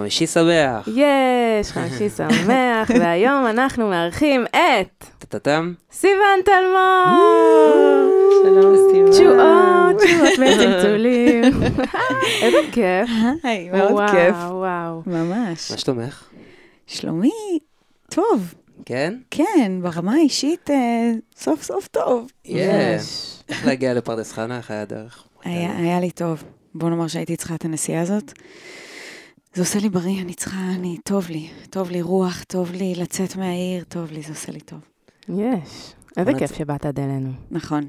חמישי שמח. יש, חמישי שמח, והיום אנחנו מארחים את טטטם. סיוון תלמור! שלום, סיוון. תשואות, תשואות וצלצולים. איזה כיף. היי, מאוד כיף. וואו, וואו. ממש. מה שלומך? שלומי, טוב. כן? כן, ברמה האישית, אה, סוף סוף טוב. יש. איך להגיע לפרדס חנה אחרי הדרך? היה היה לי טוב. בוא נאמר שהייתי צריכה את הנסיעה הזאת. זה עושה לי בריא, אני צריכה, אני, טוב לי. טוב לי רוח, טוב לי לצאת מהעיר, טוב לי, זה עושה לי טוב. יש. איזה כיף שבאת עד אלינו. נכון.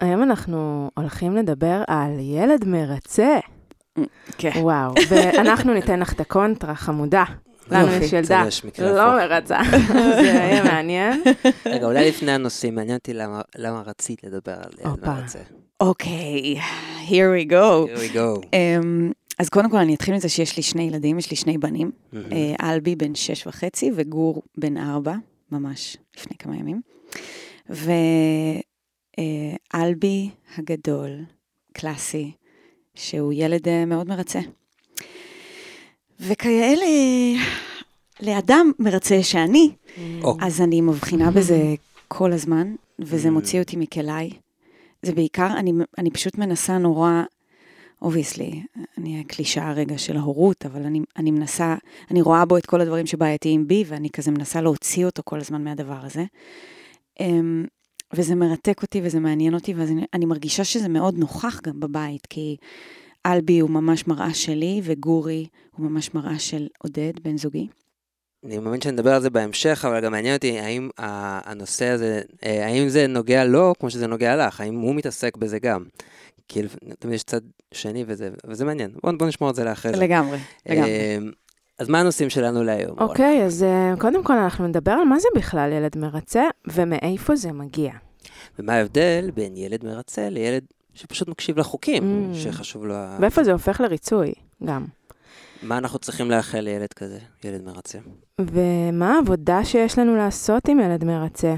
היום אנחנו הולכים לדבר על ילד מרצה. כן. וואו, ואנחנו ניתן לך את הקונטרה, חמודה. לנו. יש ילדה לא. מרצה, זה יהיה מעניין. רגע, אולי לפני הנושאים, מעניין אותי למה- רצית לדבר על ילד. מרצה. אוקיי, here we go. Here we go. אז קודם כל אני אתחיל מזה שיש לי שני ילדים, יש לי שני בנים. אה, אלבי בן שש וחצי וגור בן ארבע, ממש לפני כמה ימים. ואלבי הגדול, קלאסי, שהוא ילד אה, מאוד מרצה. וכאלה, לאדם מרצה שאני, אז אני מבחינה בזה כל הזמן, וזה. מוציא אותי מכליי. זה בעיקר, אני, אני פשוט מנסה נורא, obviously, אני הקלישאה הרגע של ההורות, אבל אני, אני מנסה, אני רואה בו את כל הדברים שבעייתיים בי, ואני כזה מנסה להוציא אותו כל הזמן מהדבר הזה. אמ, וזה מרתק אותי וזה מעניין אותי, ואני אני מרגישה שזה מאוד נוכח גם בבית, כי אלבי הוא ממש מראה שלי, וגורי הוא ממש מראה של עודד, בן זוגי. אני מאמין שנדבר על זה בהמשך, אבל גם מעניין אותי האם הנושא הזה, אה, האם זה נוגע לו כמו שזה נוגע לך, האם הוא מתעסק בזה גם. כי לפ- תמיד יש צד שני וזה, וזה מעניין. בואו בוא נשמור את זה לאחרי זה. לגמרי, לגמרי. אה, אז מה הנושאים שלנו להיום? אוקיי, אז אה, קודם כל אנחנו נדבר על מה זה בכלל ילד מרצה, ומאיפה זה מגיע. ומה ההבדל בין ילד מרצה לילד שפשוט מקשיב לחוקים, Mm. שחשוב לו... ואיפה זה הופך לריצוי, גם. מה אנחנו צריכים לאחל לילד כזה, ילד מרצה? ומה העבודה שיש לנו לעשות עם ילד מרצה?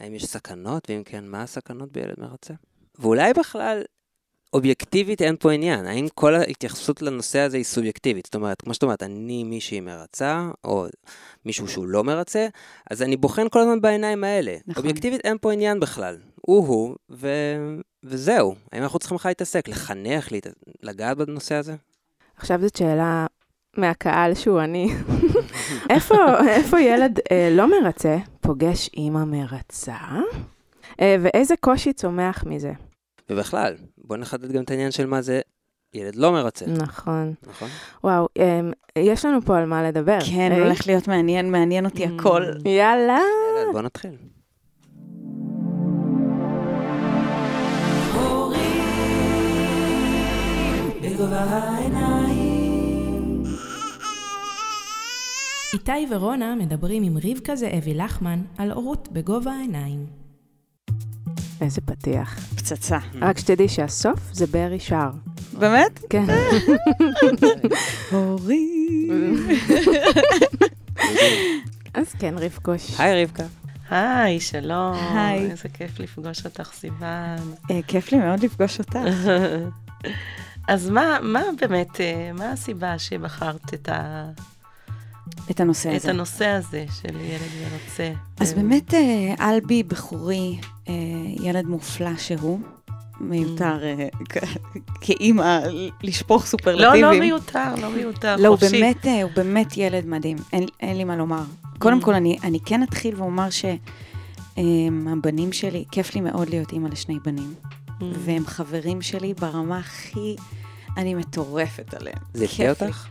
האם יש סכנות, ואם כן, מה הסכנות בילד מרצה? ואולי בכלל, אובייקטיבית אין פה עניין. האם כל ההתייחסות לנושא הזה היא סובייקטיבית? זאת אומרת, כמו שאת אומרת, אני מישהי מרצה, או מישהו שהוא לא מרצה, אז אני בוחן כל הזמן בעיניים האלה. נכון. אובייקטיבית אין פה עניין בכלל. הוא-הוא, ו... וזהו. האם אנחנו צריכים בכלל להתעסק, לחנך, להת... לגעת בנושא הזה? עכשיו זאת שאלה מהקהל שהוא אני. איפה, איפה ילד אה, לא מרצה פוגש אימא מרצה? אה, ואיזה קושי צומח מזה? ובכלל, בוא נחדד גם את העניין של מה זה ילד לא מרצה, נכון. נכון? וואו, אה, יש לנו פה על מה לדבר. כן, אה? הולך להיות מעניין, מעניין אותי הכל. יאללה. ילד, בוא נתחיל. איתי ורונה מדברים עם רבקה זאבי לחמן על הורות בגובה העיניים. איזה פתיח. פצצה. רק שתדעי שהסוף זה ברי שר. באמת? כן. הורי. אז כן, רבקוש. היי רבקה. היי, שלום. היי. איזה כיף לפגוש אותך, סיוון. אה, כיף לי מאוד לפגוש אותך. אז מה, מה באמת, אה, מה הסיבה שבחרת את, ה, את הנושא את הזה. הנושא הזה של ילד מרצה? אז אה, באמת, אה, אלבי בחורי, אה, ילד מופלא שהוא. מיותר אה, כ- כאימא לשפוך לא, סופרלטיבים. לא מיותר, לא מיותר, לא, הוא חופשי. באמת, אה, הוא באמת ילד מדהים, אין, אין לי מה לומר. קודם Mm. כל, אני, אני כן אתחיל ואומר שהבנים שלי, כיף לי מאוד להיות אימא לשני בנים, Mm. והם חברים שלי ברמה הכי, אני מטורפת עליהם. זה הפתיע לי. אותך?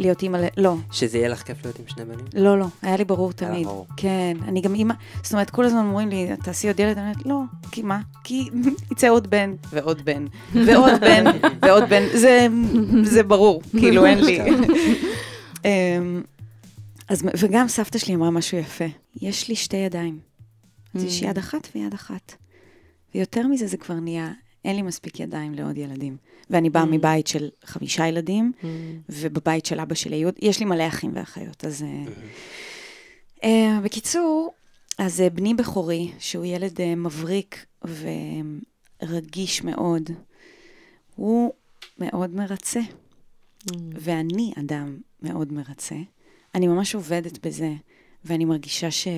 להיות אימא. לא, שזה יהיה לך כיף להיות עם שני בנים? לא, לא, היה לי ברור תמיד. ברור. כן, אני גם אימא, זאת אומרת, כל הזמן אומרים לי, תעשי עוד ילד, אני אומרת, לא, כי מה? כי יצא עוד בן, ועוד בן, ועוד בן, ועוד בן, זה, זה ברור, כאילו, אין לי. אמ, אז, וגם סבתא שלי אמרה משהו יפה, יש לי שתי ידיים. אז יש יד אחת ויד אחת. ויותר מזה זה כבר נהיה, אין לי מספיק ידיים לעוד ילדים. ואני באה מבית של חמישה ילדים, Mm. ובבית של אבא שלי, יש לי מלא אחים ואחיות, אז... אה, אה, בקיצור, אז אה, בני בכורי, שהוא ילד אה, מבריק ורגיש מאוד, הוא מאוד מרצה. ואני אדם מאוד מרצה. אני ממש עובדת בזה, ואני מרגישה ש...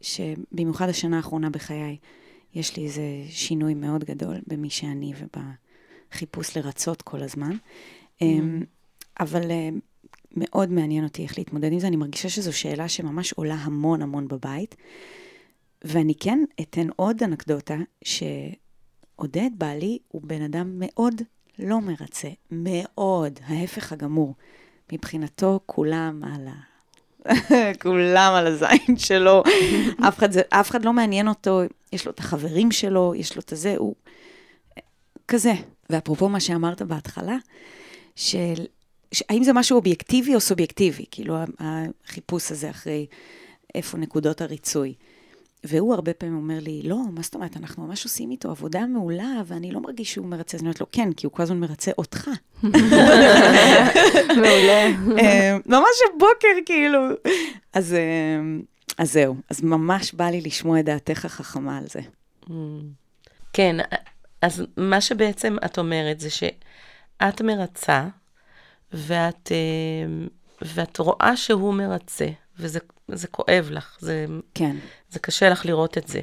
שבמיוחד השנה האחרונה בחיי, יש לי איזה שינוי מאוד גדול במי שאני ובחיפוש לרצות כל הזמן. אמ, אבל אה, מאוד מעניין אותי איך להתמודד עם זה. אני מרגישה שזו שאלה שממש עולה המון המון בבית. ואני כן אתן עוד אנקדוטה, שעודד בעלי הוא בן אדם מאוד לא מרצה, מאוד, ההפך הגמור. מבחינתו כולם על ה... כולם על הזין שלו, אף אחד, זה, אף אחד לא מעניין אותו, יש לו את החברים שלו, יש לו את הזה, הוא כזה. ואפרופו מה שאמרת בהתחלה, של האם זה משהו אובייקטיבי או סובייקטיבי, כאילו החיפוש הזה אחרי איפה נקודות הריצוי. והוא הרבה פעמים אומר לי, לא, מה זאת אומרת, אנחנו ממש עושים איתו עבודה מעולה, ואני לא מרגיש שהוא מרצה. אז אני אומרת לו, כן, כי הוא כל הזמן מרצה אותך. מעולה. אה, ממש הבוקר, כאילו. אז, אה, אז זהו, אז ממש בא לי לשמוע את דעתך החכמה על זה. כן, אז מה שבעצם את אומרת זה שאת מרצה, ואת, אה, ואת רואה שהוא מרצה, וזה זה כואב לך, זה, כן. זה קשה לך לראות את זה.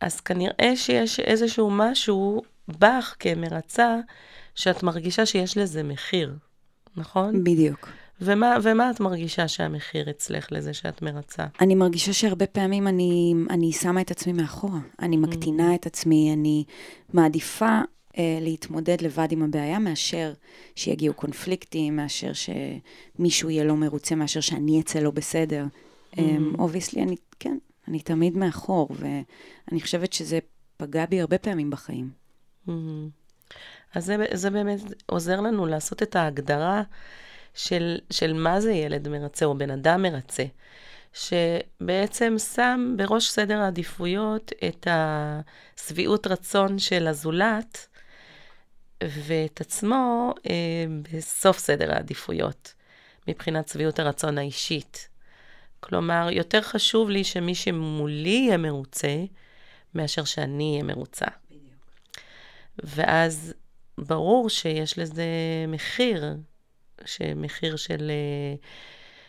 אז כנראה שיש איזשהו משהו בך כמרצה, שאת מרגישה שיש לזה מחיר, נכון? בדיוק. ומה, ומה את מרגישה שהמחיר אצלך לזה שאת מרצה? אני מרגישה שהרבה פעמים אני, אני שמה את עצמי מאחורה. אני מקטינה את עצמי, אני מעדיפה אה, להתמודד לבד עם הבעיה, מאשר שיגיעו קונפליקטים, מאשר שמישהו יהיה לא מרוצה, מאשר שאני אצא לא בסדר. obviously, אני, כן, אני תמיד מאחור, ואני חושבת שזה פגע בי הרבה פעמים בחיים. אז זה, זה באמת עוזר לנו לעשות את ההגדרה של, של מה זה ילד מרצה או בן אדם מרצה, שבעצם שם בראש סדר העדיפויות את השביעות רצון של הזולת, ואת עצמו אה, בסוף סדר העדיפויות, מבחינת שביעות הרצון האישית. כלומר, יותר חשוב לי שמי שמולי יהיה מרוצה, מאשר שאני אהיה מרוצה. ואז ברור שיש לזה מחיר, שמחיר של, אה,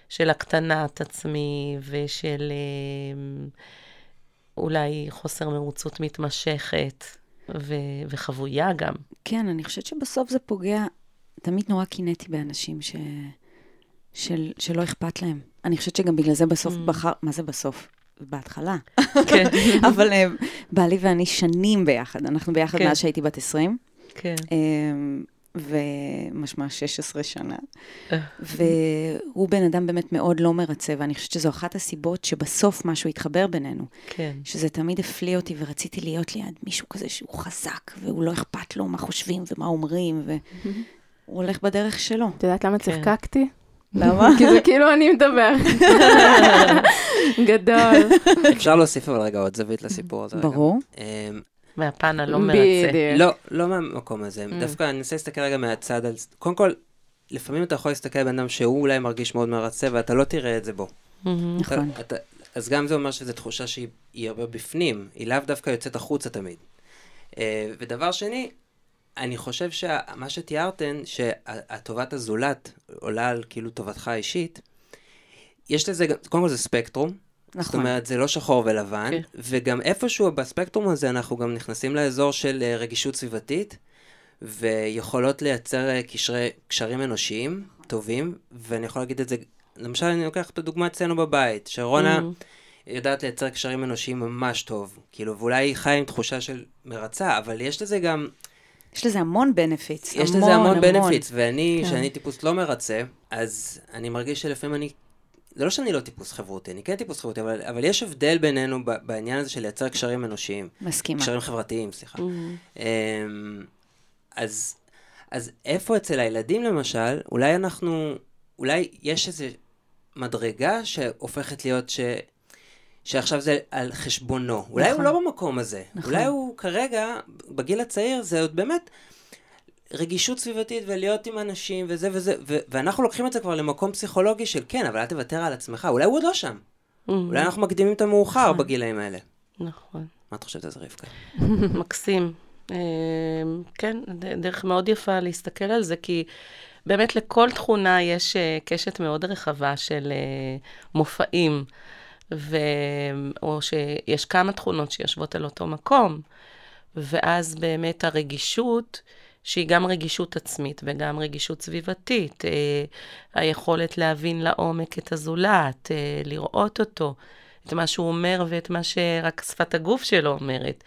של הקטנת עצמי ושל אה, אולי חוסר מרוצות מתמשכת. ו- וחבויה גם. כן, אני חושבת שבסוף זה פוגע, תמיד נורא קינאתי באנשים ש... של... שלא אכפת להם. אני חושבת שגם בגלל זה בסוף mm. בחר, מה זה בסוף? בהתחלה. כן. אבל uh, בעלי ואני שנים ביחד, אנחנו ביחד כן. מאז שהייתי בת 20. כן. ומשמע 16 שנה. והוא בן אדם באמת מאוד לא מרצה, ואני חושבת שזו אחת הסיבות שבסוף משהו התחבר בינינו. כן. שזה תמיד הפליא אותי, ורציתי להיות ליד מישהו כזה שהוא חזק, והוא לא אכפת לו מה חושבים ומה אומרים, והוא הולך בדרך שלו. את יודעת למה כן. צחקקתי? למה? כי זה כאילו אני מדבר. גדול. אפשר להוסיף אבל רגע עוד זווית לסיפור הזה. ברור. מהפן הלא מרצה. בדיוק. לא, לא מהמקום הזה. Mm. דווקא אני אנסה להסתכל רגע מהצד על... קודם כל, לפעמים אתה יכול להסתכל על בן אדם שהוא אולי מרגיש מאוד מרצה, ואתה לא תראה את זה בו. מהמם. נכון. אתה, אתה, אז גם זה אומר שזו תחושה שהיא היא הרבה בפנים, היא לאו דווקא יוצאת החוצה תמיד. אה, ודבר שני, אני חושב שמה שתיארתן, שהטובת הזולת עולה על כאילו טובתך האישית, יש לזה, קודם כל זה ספקטרום. זאת נכון. אומרת, זה לא שחור ולבן, כן. וגם איפשהו בספקטרום הזה אנחנו גם נכנסים לאזור של אה, רגישות סביבתית, ויכולות לייצר אה, קשרי, קשרים אנושיים טובים, ואני יכול להגיד את זה, למשל אני לוקח את הדוגמה אצלנו בבית, שרונה מהמם. יודעת לייצר קשרים אנושיים ממש טוב, כאילו, ואולי היא חיה עם תחושה של מרצה, אבל יש לזה גם, יש לזה המון benefits. יש לזה המון benefits, ואני, כן. שאני טיפוס לא מרצה, אז אני מרגיש שלפעמים אני, זה לא שאני לא טיפוס חברותי, אני כן טיפוס חברותי, אבל, אבל יש הבדל בינינו ב- בעניין הזה של לייצר קשרים אנושיים, מסכימה. קשרים חברתיים, סליחה. מהמם. אמ, אז, אז איפה אצל הילדים למשל, אולי אנחנו, אולי יש איזו מדרגה שהופכת להיות ש... שעכשיו זה על חשבונו. אולי נכון. הוא לא במקום הזה. נכון. אולי הוא כרגע, בגיל הצעיר, זה עוד באמת רגישות סביבתית ולהיות עם אנשים וזה וזה, ו- ואנחנו לוקחים את זה כבר למקום פסיכולוגי של כן, אבל אל תוותר על עצמך. אולי הוא עוד לא שם. מהמם. אולי אנחנו מקדימים את המאוחר נכון. בגילאים האלה. נכון. מה את חושבת על זה, רבקה? מקסים. אה, כן, דרך מאוד יפה להסתכל על זה, כי באמת לכל תכונה יש uh, קשת מאוד רחבה של uh, מופעים, ו... או שיש כמה תכונות שיושבות על אותו מקום, ואז באמת הרגישות, שהיא גם רגישות עצמית וגם רגישות סביבתית, uh, היכולת להבין לעומק את הזולת, uh, לראות אותו, את מה שהוא אומר ואת מה שרק שפת הגוף שלו אומרת.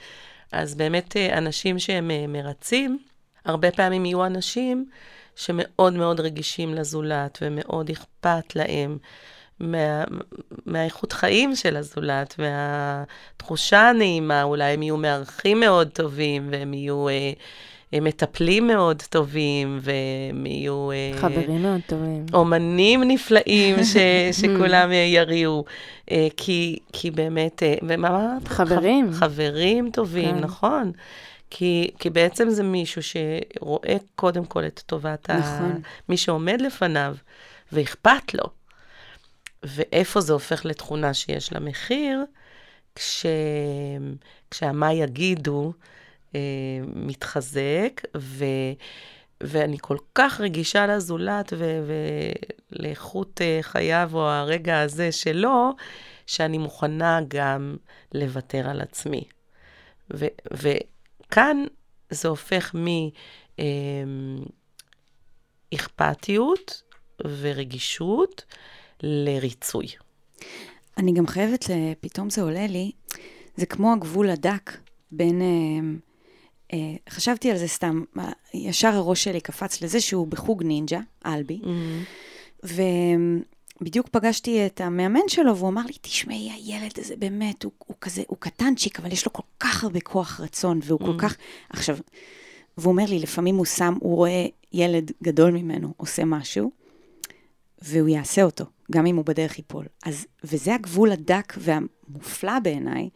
אז באמת uh, אנשים שהם uh, מרצים, הרבה פעמים יהיו אנשים שמאוד מאוד רגישים לזולת ומאוד אכפת להם מה, מהאיכות חיים של הזולת, מהתחושה הנעימה, אולי הם יהיו מארחים מאוד טובים והם יהיו... אה, מטפלים מאוד טובים, והם יהיו... אה, חברים מאוד טובים. אומנים נפלאים ש, שכולם יריעו. אה, כי, כי באמת, ומה אמרת? חברים. חברים טובים, כן. נכון. כי, כי בעצם זה מישהו שרואה קודם כל את טובת נכון. ה... מי שעומד לפניו, ואכפת לו. ואיפה זה הופך לתכונה שיש לה מחיר? כש... כשהמה יגידו אה, מתחזק, ו... ואני כל כך רגישה לזולת. ולאיכות אה, חייו או הרגע הזה שלו, שאני מוכנה גם לוותר על עצמי. ו... ו... כאן זה הופך מאכפתיות ורגישות לריצוי. אני גם חייבת, פתאום זה עולה לי, זה כמו הגבול הדק בין... אה, אה, חשבתי על זה סתם, ישר הראש שלי קפץ לזה שהוא בחוג נינג'ה, אלבי, mm-hmm. בדיוק פגשתי את המאמן שלו, והוא אמר לי, תשמעי, הילד הזה באמת, הוא, הוא כזה, הוא קטנצ'יק, אבל יש לו כל כך הרבה כוח רצון, והוא mm. כל כך... עכשיו, והוא אומר לי, לפעמים הוא שם, הוא רואה ילד גדול ממנו עושה משהו, והוא יעשה אותו, גם אם הוא בדרך ייפול. אז, וזה הגבול הדק והמופלא בעיניי,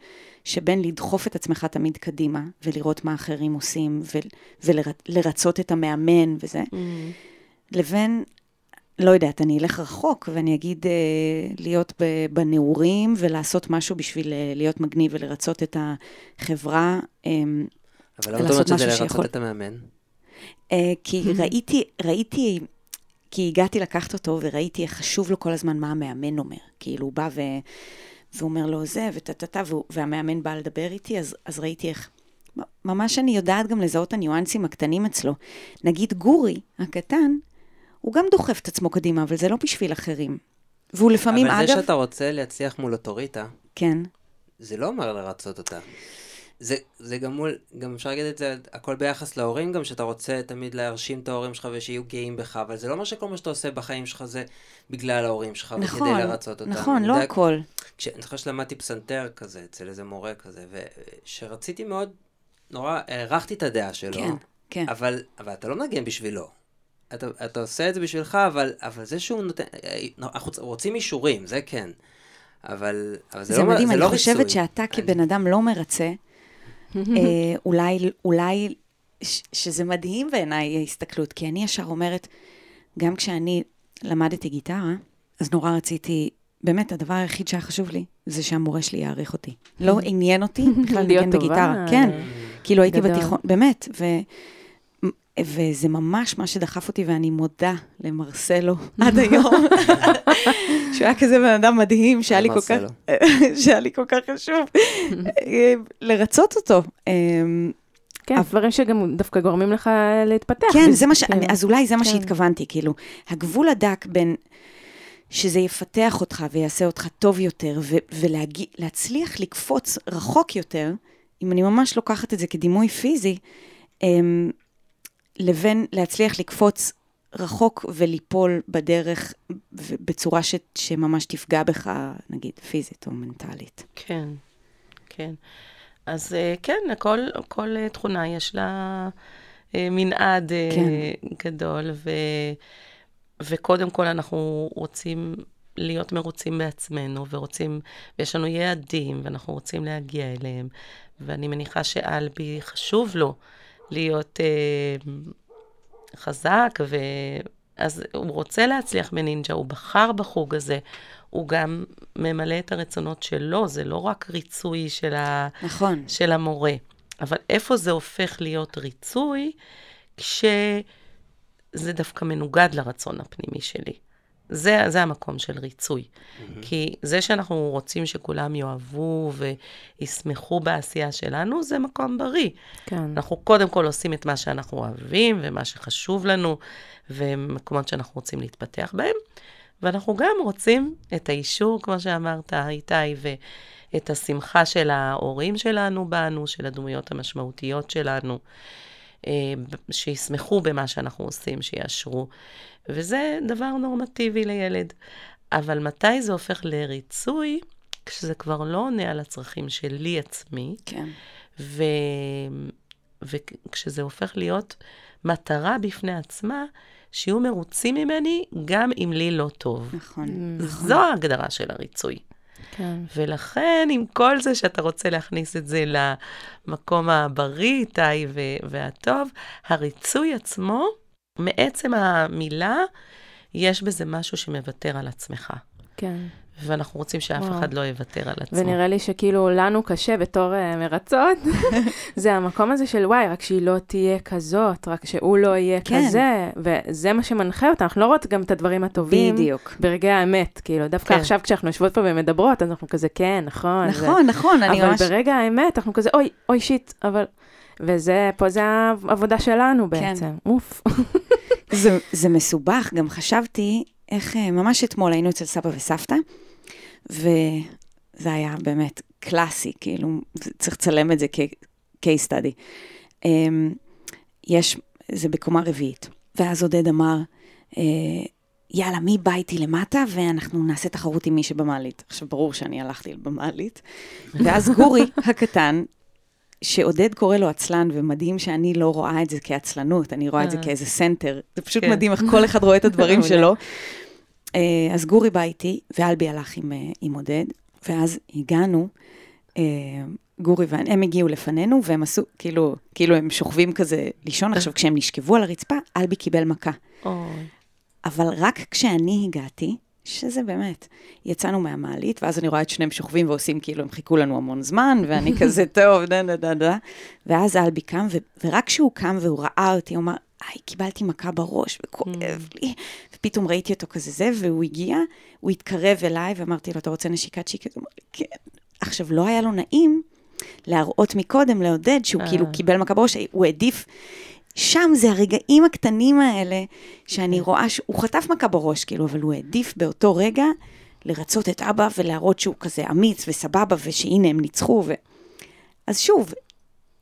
שבין לדחוף את עצמך תמיד קדימה, ולראות מה אחרים עושים, ולרצות את המאמן וזה, mm. לבין לא יודעת, אני אלך רחוק ואני אגיד אה, להיות בנעורים ולעשות משהו בשביל אה, להיות מגניב ולרצות את החברה. אה, אבל למה את אומרת שזה לרצות שיכול... את המאמן? אה, כי ראיתי, ראיתי, כי הגעתי לקחת אותו וראיתי איך חשוב לו כל הזמן מה המאמן אומר. כאילו, הוא בא ו... ואומר לו זה וטה-טה-טה, והמאמן בא לדבר איתי, אז, אז ראיתי איך... ממש אני יודעת גם לזהות הניואנסים הקטנים אצלו. נגיד גורי הקטן, הוא גם דוחף את עצמו קדימה, אבל זה לא בשביל אחרים. והוא לפעמים, אבל אגב... אבל זה שאתה רוצה להצליח מול אוטוריטה, כן. זה לא אומר לרצות אותה. זה, זה גם מול, גם אפשר להגיד את זה, הכל ביחס להורים גם, שאתה רוצה תמיד להרשים את ההורים שלך ושיהיו גאים בך, אבל זה לא אומר שכל מה שאתה עושה בחיים שלך זה בגלל ההורים שלך, נכון, וכדי לרצות אותם. נכון, לא יודע, הכל. אני זוכר שלמדתי פסנתר כזה, אצל איזה מורה כזה, ושרציתי מאוד, נורא, הערכתי את הדעה שלו, כן, כן. אבל, אבל אתה לא מנגן בשבילו. אתה, אתה עושה את זה בשבילך, אבל, אבל זה שהוא נותן, אנחנו רוצים אישורים, זה כן. אבל, אבל זה, זה לא, מדהים, זה אני לא חושבת ריצוי. שאתה כבן אדם לא מרצה, אה, אולי, אולי, ש, שזה מדהים בעיניי ההסתכלות, כי אני ישר אומרת, גם כשאני למדתי גיטרה, אז נורא רציתי, באמת, הדבר היחיד שהיה חשוב לי, זה שהמורה שלי יעריך אותי. לא עניין אותי בכלל לנגן בגיטרה. כן, כאילו הייתי בתיכון, באמת, ו... וזה ממש מה שדחף אותי, ואני מודה למרסלו עד היום, שהוא היה כזה בן אדם מדהים, שהיה לי כל כך, שהיה לי כל כך חשוב לרצות אותו. אמ, כן, דברים שגם דווקא גורמים לך להתפתח. כן, זה מה ש... כן. אז אולי זה מה כן. שהתכוונתי, כאילו, הגבול הדק בין שזה יפתח אותך ויעשה אותך טוב יותר, ולהצליח לקפוץ רחוק יותר, אם אני ממש לוקחת את זה כדימוי פיזי, אמ, לבין להצליח לקפוץ רחוק וליפול בדרך בצורה ש, שממש תפגע בך, נגיד, פיזית או מנטלית. כן, כן. אז אה, כן, כל, כל אה, תכונה יש לה אה, מנעד כן. גדול, ו, וקודם כל אנחנו רוצים להיות מרוצים בעצמנו, ורוצים, ויש לנו יעדים, ואנחנו רוצים להגיע אליהם, ואני מניחה שאלבי חשוב לו. להיות אה, חזק, ואז הוא רוצה להצליח בנינג'ה, הוא בחר בחוג הזה, הוא גם ממלא את הרצונות שלו, זה לא רק ריצוי של, ה... נכון. של המורה. אבל איפה זה הופך להיות ריצוי? כשזה זה דווקא מנוגד לרצון הפנימי שלי. זה, זה המקום של ריצוי. Mm-hmm. כי זה שאנחנו רוצים שכולם יאהבו וישמחו בעשייה שלנו, זה מקום בריא. כן. אנחנו קודם כל עושים את מה שאנחנו אוהבים ומה שחשוב לנו, ומקומות שאנחנו רוצים להתפתח בהם, ואנחנו גם רוצים את האישור, כמו שאמרת, איתי, ואת השמחה של ההורים שלנו בנו, של הדמויות המשמעותיות שלנו, שישמחו במה שאנחנו עושים, שיאשרו. וזה דבר נורמטיבי לילד. אבל מתי זה הופך לריצוי? כשזה כבר לא עונה על הצרכים שלי עצמי, כן. ו... וכשזה הופך להיות מטרה בפני עצמה, שיהיו מרוצים ממני גם אם לי לא טוב. נכון. זו ההגדרה של הריצוי. כן. ולכן, עם כל זה שאתה רוצה להכניס את זה למקום הבריא, איתי, והטוב, הריצוי עצמו, מעצם המילה, יש בזה משהו שמוותר על עצמך. כן. ואנחנו רוצים שאף וואו. אחד לא יוותר על עצמו. ונראה לי שכאילו לנו קשה בתור uh, מרצות, זה המקום הזה של וואי, רק שהיא לא תהיה כזאת, רק שהוא לא יהיה כן. כזה, וזה מה שמנחה אותה, אנחנו לא רואות גם את הדברים הטובים. בדיוק. ברגעי האמת, כאילו, דווקא כן. עכשיו כשאנחנו יושבות פה ומדברות, אז אנחנו כזה, כן, נכון. זה- נכון, נכון, אני אבל ממש... ברגע האמת, אנחנו כזה, אוי, אוי שיט, אבל... וזה, פה זה העבודה שלנו כן. בעצם, אוף. זה, זה מסובך, גם חשבתי איך, אה, ממש אתמול היינו אצל סבא וסבתא, וזה היה באמת קלאסי, כאילו, צריך לצלם את זה כ-case study. אמ, יש, זה בקומה רביעית, ואז עודד אמר, אה, יאללה, מי בא איתי למטה, ואנחנו נעשה תחרות עם מי שבמעלית. עכשיו, ברור שאני הלכתי במעלית, ואז גורי הקטן, שעודד קורא לו עצלן, ומדהים שאני לא רואה את זה כעצלנות, אני רואה את זה אה. כאיזה center. זה פשוט כן. מדהים איך כל אחד רואה את הדברים. שלו. אה, אז גורי בא איתי, ואלבי הלך עם, אה, עם עודד, ואז הגענו, אה, גורי והם הם הגיעו לפנינו, והם עשו, כאילו, כאילו הם שוכבים כזה לישון. עכשיו, כשהם נשכבו על הרצפה, אלבי קיבל מכה. אבל רק כשאני הגעתי, שזה באמת, יצאנו מהמעלית, ואז אני רואה את שניהם שוכבים ועושים כאילו, הם חיכו לנו המון זמן, ואני כזה, טוב, דה דה דה דה. ואז אלבי קם, ו- ורק כשהוא קם והוא ראה אותי, הוא אמר, היי, קיבלתי מכה בראש, וכואב לי. ופתאום ראיתי אותו כזה זה, והוא הגיע, הוא התקרב אליי, ואמרתי לו, אתה רוצה נשיקה שיקה? הוא אמר לי, כן. עכשיו, לא היה לו נעים להראות מקודם לעודד, שהוא אה. כאילו קיבל מכה בראש, הוא העדיף. שם זה הרגעים הקטנים האלה, שאני רואה שהוא חטף מכה בראש, כאילו, אבל הוא העדיף באותו רגע לרצות את אבא ולהראות שהוא כזה אמיץ וסבבה, ושהנה הם ניצחו. ו... אז שוב,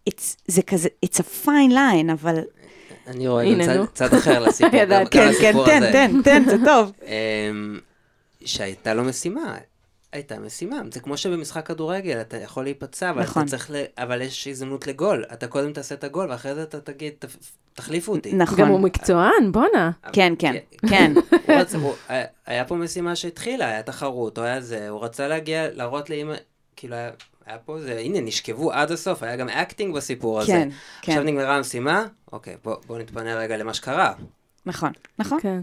it's, זה כזה, it's a fine line, אבל... אני רואה גם. צד- אחר לסיפור, גם ידעתי. גם כן, כן, תן, הזה. תן, תן, זה טוב. אמ, שהייתה לו משימה. הייתה משימה. זה כמו שבמשחק כדורגל, אתה יכול להיפצע, אבל נכון. אתה צריך ל... אבל יש הזדמנות לגול. אתה קודם תעשה את הגול, ואחרי זה אתה תגיד, "תפ- תחליפו אותי. נכון. גם הוא מקצוען, בואנה. כן, כן, כן. הוא רצה, הוא, היה- היה פה משימה שהתחילה, היה תחרות, הוא היה זה, הוא רצה להגיע, להראות לאמא, כאילו היה, היה פה זה, הנה, נשכבו עד הסוף, היה גם acting בסיפור הזה. כן, עכשיו כן, נגמרה המשימה, אוקיי, בוא, בוא נתפנה רגע למה שקרה. נכון, נכון. כן.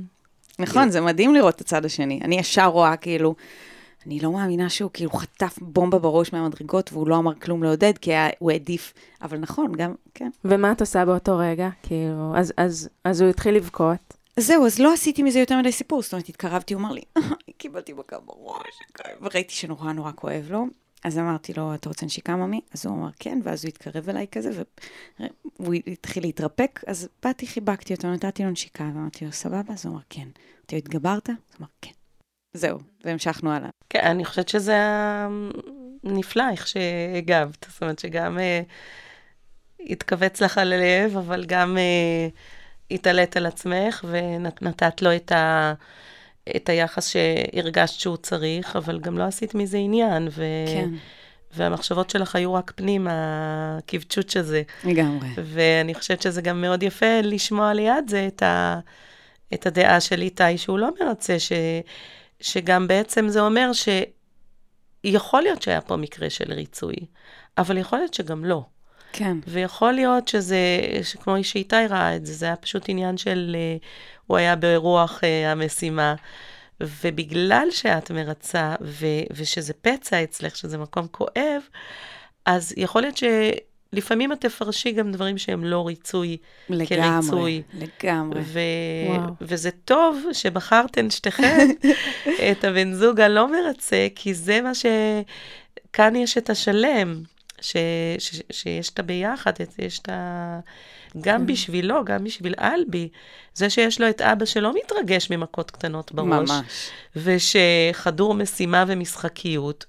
נכון, זה מדהים לראות את הצד השני. אני ישר רואה כאילו, אני לא מאמינה שהוא כאילו חטף בומבה בראש מהמדרגות והוא לא אמר כלום לעודד, כי היה- הוא העדיף. אבל נכון, גם, כן. ומה את עושה באותו רגע? כאילו, אז, אז, אז הוא התחיל לבכות. זהו, אז לא עשיתי מזה יותר מדי סיפור, זאת אומרת, התקרבתי, הוא אמר לי, קיבלתי מכה בראש, כואב." וראיתי שנורא נורא כואב לו. אז אמרתי לו, אתה רוצה נשיקה, ממי? אז הוא אמר, כן, ואז הוא התקרב אליי כזה, והוא התחיל להתרפק, אז באתי, חיבקתי אותו, נתתי לו נשיקה, ואמרתי לו, סבבה? אז הוא אמר, כן. אמרתי לו, התגברת? אז הוא אמר, כן. זהו, והמשכנו הלאה. כן, אני חושבת שזה נפלא איך שהגבת. זאת אומרת שגם אה, התכווץ לך על הלב, אבל גם אה, התעלית על עצמך ונתת לו את, ה, את היחס שהרגשת שהוא צריך, אבל גם לא עשית מזה עניין. ו, כן, והמחשבות שלך היו רק פנים, הקבצ'וץ' הזה. לגמרי. ואני חושבת שזה גם מאוד יפה לשמוע ליד זה את, ה, את הדעה של איתי, שהוא לא מרצה, ש, שגם בעצם זה אומר שיכול להיות שהיה פה מקרה של ריצוי, אבל יכול להיות שגם לא. כן, ויכול להיות שזה, שכמו שאיתי ראה את זה, זה היה פשוט עניין של, אה, הוא היה ברוח אה, המשימה. ובגלל שאת מרצה, ו, ושזה פצע אצלך, שזה מקום כואב, אז יכול להיות לפעמים את תפרשי גם דברים שהם לא ריצוי לגמרי, כריצוי. לגמרי. ו... וואו. וזה טוב שבחרתן שתיכן את הבן זוג הלא מרצה, כי זה מה ש... כאן יש את השלם, ש... ש... שיש את הביחד, יש את ה... גם בשבילו, גם בשביל אלבי, זה שיש לו את אבא שלא מתרגש ממכות קטנות בראש, ממש. ושחדור משימה ומשחקיות,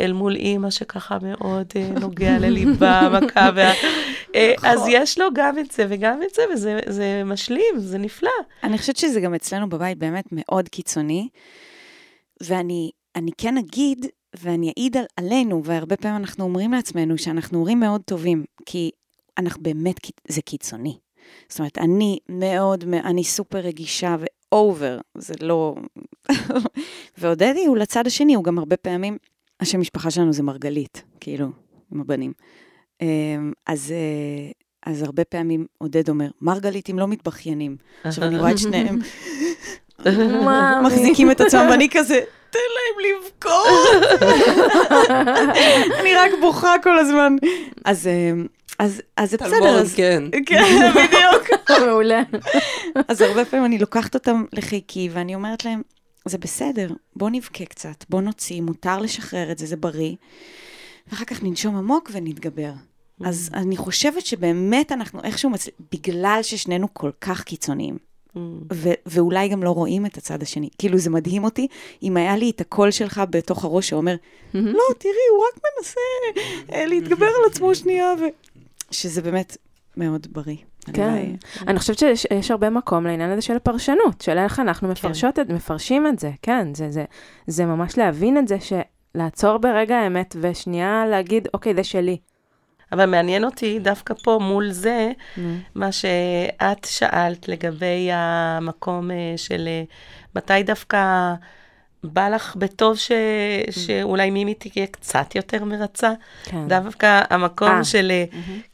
אל מול אימא שככה מאוד אה, נוגע לליבה, מכה, וה... אה, אז יש לו גם את זה וגם את זה, וזה זה משלים, זה נפלא. אני חושבת שזה גם אצלנו בבית באמת מאוד קיצוני, ואני אני כן אגיד, ואני אעיד על, עלינו, והרבה פעמים אנחנו אומרים לעצמנו שאנחנו הורים מאוד טובים, כי אנחנו באמת, זה קיצוני. זאת אומרת, אני מאוד, אני סופר רגישה ואובר, זה לא... ועודדי הוא לצד השני, הוא גם הרבה פעמים, השם משפחה שלנו זה מרגלית, כאילו, עם הבנים. אמ, אז, אה, אז הרבה פעמים עודד אומר, מרגליתים לא מתבכיינים. עכשיו אני רואה את שניהם. מחזיקים את עצמם, ואני כזה, תן להם לבכות. אני רק בוכה כל הזמן. אז, אה, אז, אז זה בסדר, אז... כן. כן, בדיוק. מעולה. אז הרבה פעמים אני לוקחת אותם לחיקי, ואני אומרת להם, זה בסדר, בוא נבכה קצת, בוא נוציא, מותר לשחרר את זה, זה בריא. ואחר כך ננשום עמוק ונתגבר. אז אני חושבת שבאמת אנחנו איכשהו מצליחים, בגלל ששנינו כל כך קיצוניים. ו- ואולי גם לא רואים את הצד השני. כאילו, זה מדהים אותי, אם היה לי את הקול שלך בתוך הראש שאומר, לא, תראי, הוא רק מנסה אה, להתגבר על עצמו שנייה, ו... שזה באמת מאוד בריא. כן. אני חושבת שיש יש הרבה מקום לעניין הזה של הפרשנות, של איך אנחנו מפרשות את, מפרשים את זה, כן, זה, זה, זה ממש להבין את זה, שלעצור ברגע האמת ושנייה להגיד, אוקיי, זה שלי. אבל מעניין אותי דווקא פה מול זה, נו. מה שאת שאלת לגבי המקום אה, של אה, מתי דווקא בא לך בטוב ש... שאולי מימי תהיה קצת יותר מרצה. כן. דווקא המקום אה. של... אה,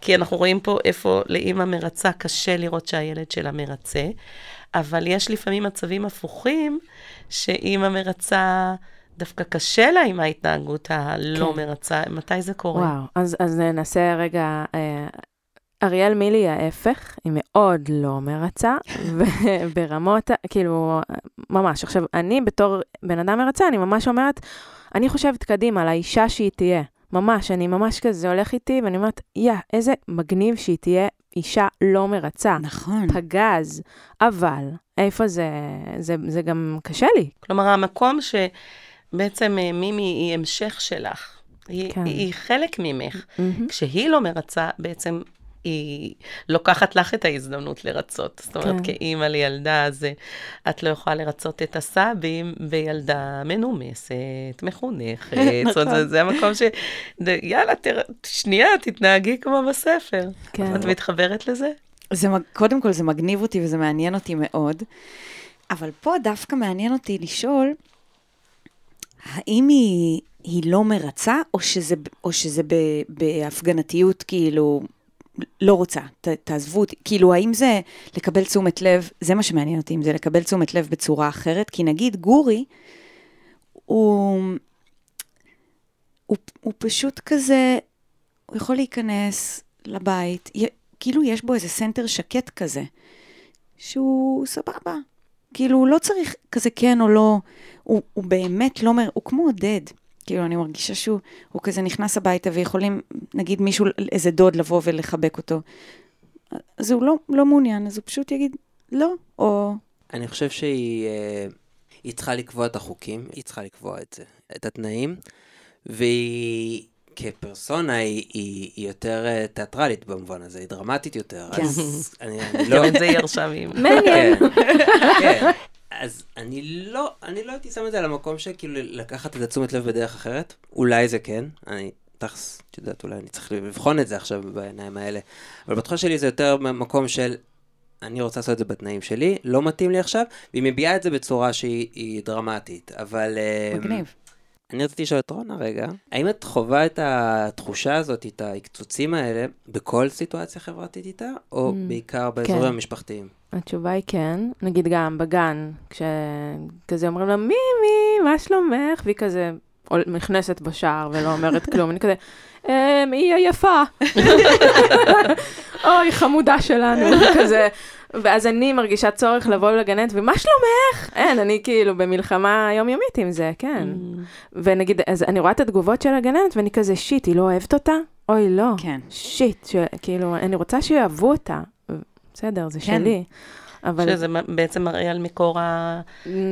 כי אנחנו רואים פה איפה לאימא מרצה קשה לראות שהילד שלה מרצה, אבל יש לפעמים מצבים הפוכים, שאימא מרצה, דווקא קשה לה עם ההתנהגות הלא כן. מרצה. מתי זה קורה? וואו, אז, אז ננסה רגע, אה, אריאל מילי ההפך, היא מאוד לא מרצה, וברמות, כאילו, ממש. עכשיו, אני בתור בן אדם מרצה, אני ממש אומרת, אני חושבת קדימה על האישה שהיא תהיה. ממש, אני ממש כזה הולך איתי, ואני אומרת, יא, איזה מגניב שהיא תהיה אישה לא מרצה. נכון. פגז, אבל איפה זה, זה, זה גם קשה לי. כלומר, המקום שבעצם אה, מימי היא המשך שלך, היא, כן. היא חלק ממך. מהמם. כשהיא לא מרצה, בעצם היא לוקחת לך את ההזדמנות לרצות. זאת אומרת, כן. כאימא לילדה, אז אה, את לא יכולה לרצות את הסבים בילדה מנומסת, מחונכת. זאת אומרת, זה, זה המקום ש... יאללה, תר... שנייה, תתנהגי כמו בספר. כן. את מתחברת לזה? זה, קודם כל, זה מגניב אותי וזה מעניין אותי מאוד, אבל פה דווקא מעניין אותי לשאול, האם היא, היא לא מרצה, או שזה, או שזה ב, בהפגנתיות, כאילו, לא רוצה, ת, תעזבו אותי, כאילו, האם זה לקבל תשומת לב, זה מה שמעניין אותי, אם זה לקבל תשומת לב בצורה אחרת, כי נגיד גורי, הוא, הוא, הוא פשוט כזה, הוא יכול להיכנס לבית, י- כאילו יש בו איזה center שקט כזה, שהוא סבבה. כאילו, הוא לא צריך כזה כן או לא, הוא, הוא באמת לא, מר... הוא כמו עודד. כאילו, אני מרגישה שהוא הוא כזה נכנס הביתה ויכולים, נגיד מישהו, איזה דוד לבוא ולחבק אותו. אז הוא לא, לא מעוניין, אז הוא פשוט יגיד לא, או... אני חושב שהיא אה, צריכה לקבוע את החוקים, היא צריכה לקבוע את זה, את התנאים, והיא כפרסונה היא, היא, היא יותר אה, תיאטרלית במובן הזה, היא דרמטית יותר. כן. אז אני, אני לא... גם את זה היא ירשה מאמא. מעניין. כן, כן. אז אני לא, אני לא הייתי שם את זה על המקום שכאילו לקחת את התשומת לב בדרך אחרת. אולי זה כן, אני תכלס, את יודעת, אולי אני צריך לבחון את זה עכשיו בעיניים האלה. אבל בתחושה שלי זה יותר מקום של, אני רוצה לעשות את זה בתנאים שלי, לא מתאים לי עכשיו, והיא מביעה את זה בצורה שהיא היא דרמטית. אבל... אה, מגניב. אני רציתי לשאול את רונה רגע, האם את חווה את התחושה הזאת, את ההקצוצים האלה, בכל סיטואציה חברתית איתה, או Mm, בעיקר באזורים כן. המשפחתיים? התשובה היא כן. נגיד גם בגן, כשכזה אומרים לה, מימי, מה שלומך? והיא כזה, נכנסת בשער ולא אומרת כלום, אני כזה, אמ, היא היפה. אוי, חמודה שלנו, כזה. ואז אני מרגישה צורך לבוא לגננת, ומה שלומך? אין, אני כאילו במלחמה יומיומית עם זה, כן. ונגיד, אז אני רואה את התגובות של הגננת, ואני כזה, שיט, היא לא אוהבת אותה? אוי, לא. כן. שיט, כאילו, אני רוצה שיאהבו אותה. בסדר, זה כן. שלי. אבל שזה בעצם מראה על מקור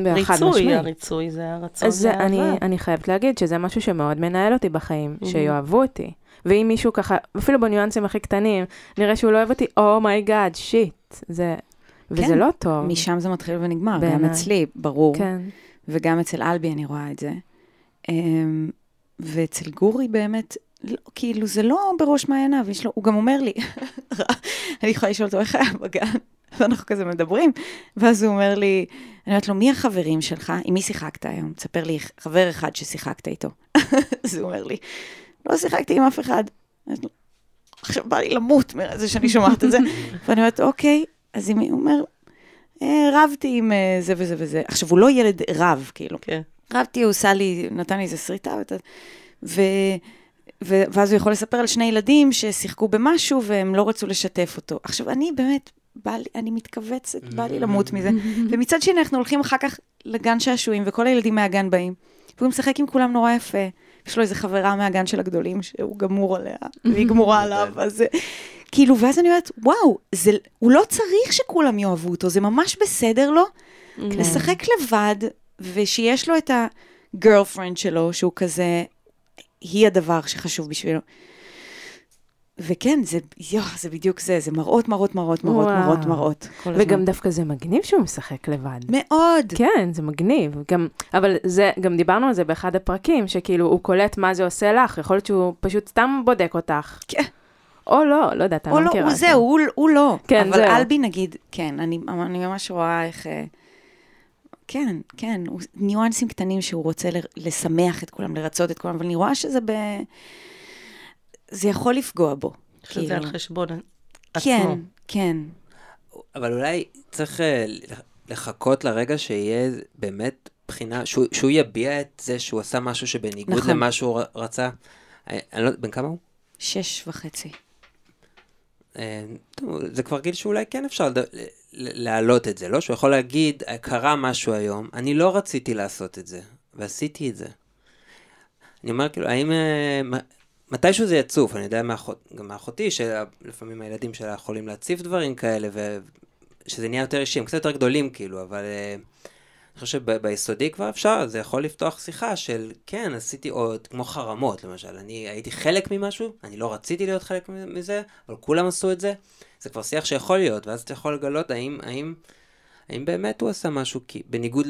הריצוי. הריצוי זה הרצון אז זה, אני. אני חייבת להגיד שזה משהו שמאוד מנהל אותי בחיים, Mhm. שיאהבו אותי. ואם מישהו ככה, אפילו בניואנסים הכי קטנים, נראה שהוא לא אוהב אותי, oh my god, shit. זה, וזה כן, לא טוב. משם זה מתחיל ונגמר, גם בעיניי. אצלי, ברור. כן. וגם אצל אלבי אני רואה את זה. אמ, ואצל גורי באמת, לא, כאילו, זה לא בראש מעייניו, יש לו, הוא גם אומר לי, אני יכולה לשאול אותו איך היה בגן, ואנחנו כזה מדברים, ואז הוא אומר לי, אני אומרת לו, מי החברים שלך? עם מי שיחקת היום? תספר לי חבר אחד ששיחקת איתו. אז הוא אומר לי, לא שיחקתי עם אף אחד. עכשיו בא לי למות מזה שאני שומעת את זה. ואני אומרת, אוקיי, אז אם הוא אומר, "אה, רבתי עם אה, זה וזה וזה. עכשיו, הוא לא ילד רב, כאילו. כן. רבתי, הוא עשה לי, נתן לי איזה שריטה, ו... ו... ואז הוא יכול לספר על שני ילדים ששיחקו במשהו והם לא רצו לשתף אותו. עכשיו, אני באמת, בא לי, אני מתכווצת, בא לי למות מזה. ומצד שני, אנחנו הולכים אחר כך לגן שעשועים, וכל הילדים מהגן באים, והוא משחק עם כולם נורא יפה. יש לו איזה חברה מהגן של הגדולים, שהוא גמור עליה, והיא גמורה עליו, אז... זה- כאילו, ואז אני אומרת, וואו, זה, הוא לא צריך שכולם יאהבו אותו, זה ממש בסדר לו. לשחק לבד, ושיש לו את הגרלפרנד שלו, שהוא כזה, היא הדבר שחשוב בשבילו. וכן, זה, יואו, זה בדיוק זה, זה מראות, מראות, מראות, מראות, וואו. מראות, מראות. כל הזמן. וגם דווקא זה מגניב שהוא משחק לבד. מאוד. כן, זה מגניב. גם, אבל זה, גם דיברנו על זה באחד הפרקים, שכאילו הוא קולט מה זה עושה לך, יכול להיות שהוא פשוט סתם בודק אותך. כן. או לא, לא יודעת, אני או לא לא, מכירה. הוא את זהו, הוא, הוא לא. כן, אבל זהו. אלבי נגיד, כן, אני, אני ממש רואה איך... אה, כן, כן, הוא, ניואנסים קטנים שהוא רוצה ל- לשמח את כולם, לרצות את כולם, אבל אני רואה שזה ב... זה יכול לפגוע בו. שזה על כאילו. חשבון עצמו. כן, כן. אבל אולי צריך אה, לחכות לרגע שיהיה באמת בחינה, שהוא, שהוא יביע את זה שהוא עשה משהו שבניגוד נכון. למה שהוא רצה. אה, אני לא, בן כמה הוא? שש וחצי. אה, זה כבר גיל שאולי כן אפשר לד- ל- ל- להעלות את זה, לא? שהוא יכול להגיד, "אה, קרה משהו היום, אני לא רציתי לעשות את זה, ועשיתי את זה. אני אומר, כאילו, האם... מתישהו זה יצוף, אני יודע מאחות, גם מאחותי, שלפעמים הילדים שלה יכולים להציף דברים כאלה, ושזה נהיה יותר אישי, הם קצת יותר גדולים, כאילו, אבל אה, אני חושב שביסודי כבר אפשר, זה יכול לפתוח שיחה של, כן, עשיתי עוד, כמו חרמות, למשל, אני הייתי חלק ממשהו, אני לא רציתי להיות חלק מזה, אבל כולם עשו את זה, זה כבר שיח שיכול להיות, ואז אתה יכול לגלות האם, האם, האם באמת הוא עשה משהו כי, בניגוד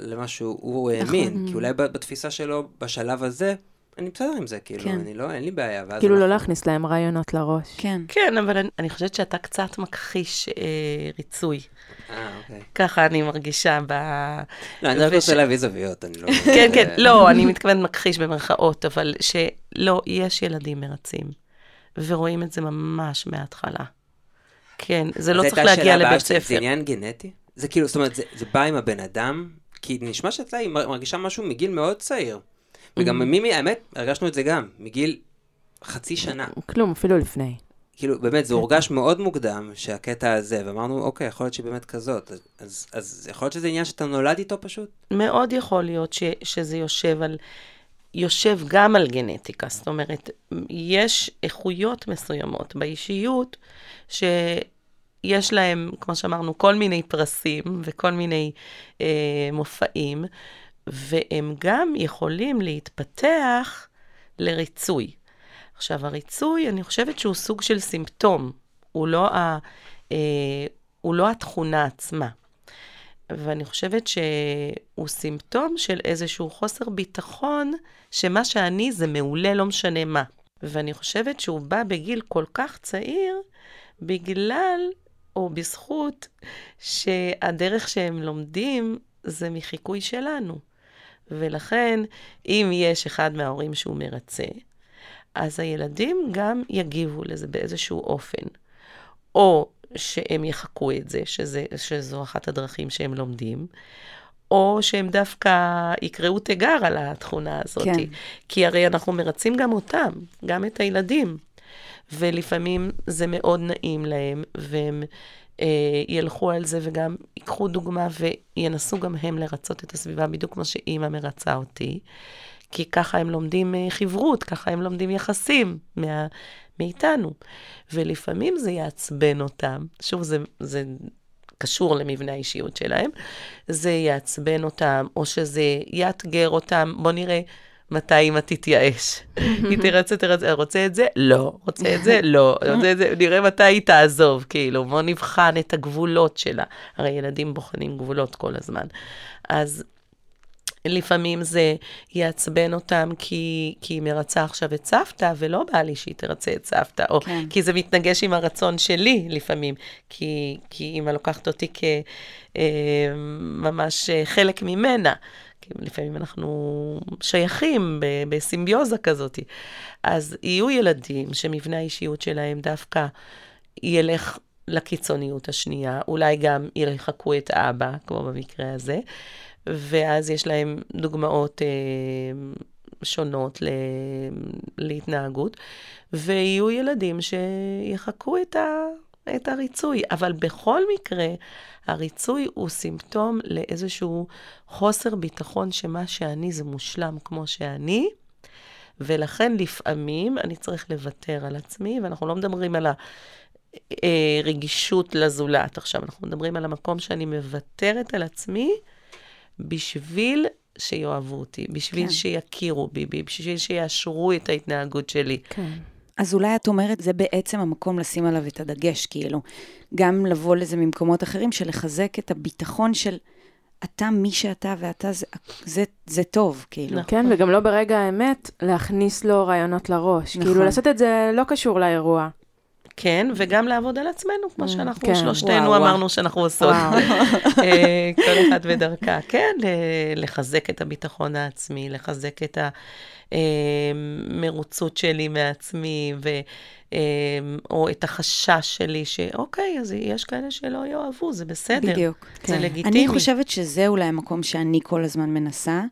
למה שהוא האמין, כי אולי בתפיסה שלו, בשלב הזה, אני בסדר עם זה, כאילו, כן. אני לא, אין לי בעיה. ואז כאילו לא אנחנו- להכניס להם רעיונות לראש. כן. כן, אבל אני, אני חושבת שאתה קצת מכחיש אה, ריצוי. אה, אוקיי. ככה אני מרגישה ב... לא, אני רק רוצה להביא זוויות, אני לא... כן, כן, לא, אני מתכוונת מכחיש במרכאות, אבל שלא, יש ילדים מרצים, ורואים את זה ממש מההתחלה. כן, זה לא צריך להגיע לבית ספר. זה עניין גנטי? זה כאילו, זאת אומרת, זה, זה בא עם הבן אדם, כי נשמע מר- מרגישה משהו מגיל מאוד צעיר. וגם Mhm. מימי, האמת, הרגשנו את זה גם, מגיל חצי שנה. כלום, אפילו לפני. כאילו, באמת, זה הורגש מאוד מוקדם, שהקטע הזה, ואמרנו, אוקיי, יכול להיות שהיא באמת כזאת. אז, אז, אז יכול להיות שזה עניין שאתה נולד איתו פשוט? מאוד יכול להיות ש, שזה יושב על, יושב גם על גנטיקה. זאת אומרת, יש איכויות מסוימות באישיות שיש להם, כמו שאמרנו, כל מיני פרסים וכל מיני אה, מופעים, והם גם יכולים להתפתח לריצוי. עכשיו, הריצוי, אני חושבת שהוא סוג של סימפטום, הוא לא, ה, אה, הוא לא התכונה עצמה. ואני חושבת שהוא סימפטום של איזשהו חוסר ביטחון, שמה שאני זה מעולה, לא משנה מה. ואני חושבת שהוא בא בגיל כל כך צעיר, בגלל או בזכות שהדרך שהם לומדים זה מחיקוי שלנו. ולכן, אם יש אחד מההורים שהוא מרצה, אז הילדים גם יגיבו לזה באיזשהו אופן. או שהם יחקו את זה, שזה, שזו אחת הדרכים שהם לומדים, או שהם דווקא יקראו תיגר על התכונה הזאת. כן. כי הרי אנחנו מרצים גם אותם, גם את הילדים. ולפעמים זה מאוד נעים להם, והם ילכו על זה וגם ייקחו דוגמה וינסו גם הם לרצות את הסביבה, בדיוק כמו שאימא מרצה אותי. כי ככה הם לומדים אה, חברות, ככה הם לומדים יחסים מה, מאיתנו. ולפעמים זה יעצבן אותם, שוב, זה, זה קשור למבנה האישיות שלהם, זה יעצבן אותם, או שזה יאתגר אותם, בוא נראה. מתי אימא תתייאש? היא תרצה, תרצה, רוצה את זה? לא. רוצה את זה? לא. רוצה את זה? נראה מתי היא תעזוב, כאילו, בוא נבחן את הגבולות שלה. הרי ילדים בוחנים גבולות כל הזמן. אז לפעמים זה יעצבן אותם כי, כי היא מרצה עכשיו את סבתא, ולא בא לי שהיא תרצה את סבתא, או כן. כי זה מתנגש עם הרצון שלי לפעמים, כי, כי אימא לוקחת אותי כממש חלק ממנה. לפעמים אנחנו שייכים בסימביוזה כזאת. אז יהיו ילדים שמבנה האישיות שלהם דווקא ילך לקיצוניות השנייה, אולי גם יחקו את אבא, כמו במקרה הזה, ואז יש להם דוגמאות אה, שונות ל, להתנהגות, ויהיו ילדים שיחקו את, ה, את הריצוי, אבל בכל מקרה, הריצוי הוא סימפטום לאיזשהו חוסר ביטחון שמה שאני זה מושלם כמו שאני, ולכן לפעמים אני צריך לוותר על עצמי, ואנחנו לא מדברים על הרגישות לזולת עכשיו, אנחנו מדברים על המקום שאני מוותרת על עצמי בשביל שיאהבו אותי, בשביל כן. שיכירו בי, בי, בשביל שיאשרו את ההתנהגות שלי. כן. אז אולי את אומרת, זה בעצם המקום לשים עליו את הדגש, כאילו. גם לבוא לזה ממקומות אחרים, של לחזק את הביטחון של אתה מי שאתה ואתה, זה, זה, זה טוב, כאילו. נכון. כן, וגם לא ברגע האמת להכניס לו רעיונות לראש. נכון. כאילו, לעשות את זה לא קשור לאירוע. כן, וגם לעבוד על עצמנו, כמו Mm, שאנחנו כן. שלושתנו וואו, אמרנו שאנחנו עושות. וואו. אה, כל אחת בדרכה. כן, לחזק את הביטחון העצמי, לחזק את המרוצות שלי מעצמי, ו... אה, או את החשש שלי, שאוקיי, אז יש כאלה שלא יאהבו, זה בסדר. בדיוק. זה כן. לגיטימי. אני חושבת שזה אולי המקום שאני כל הזמן מנסה,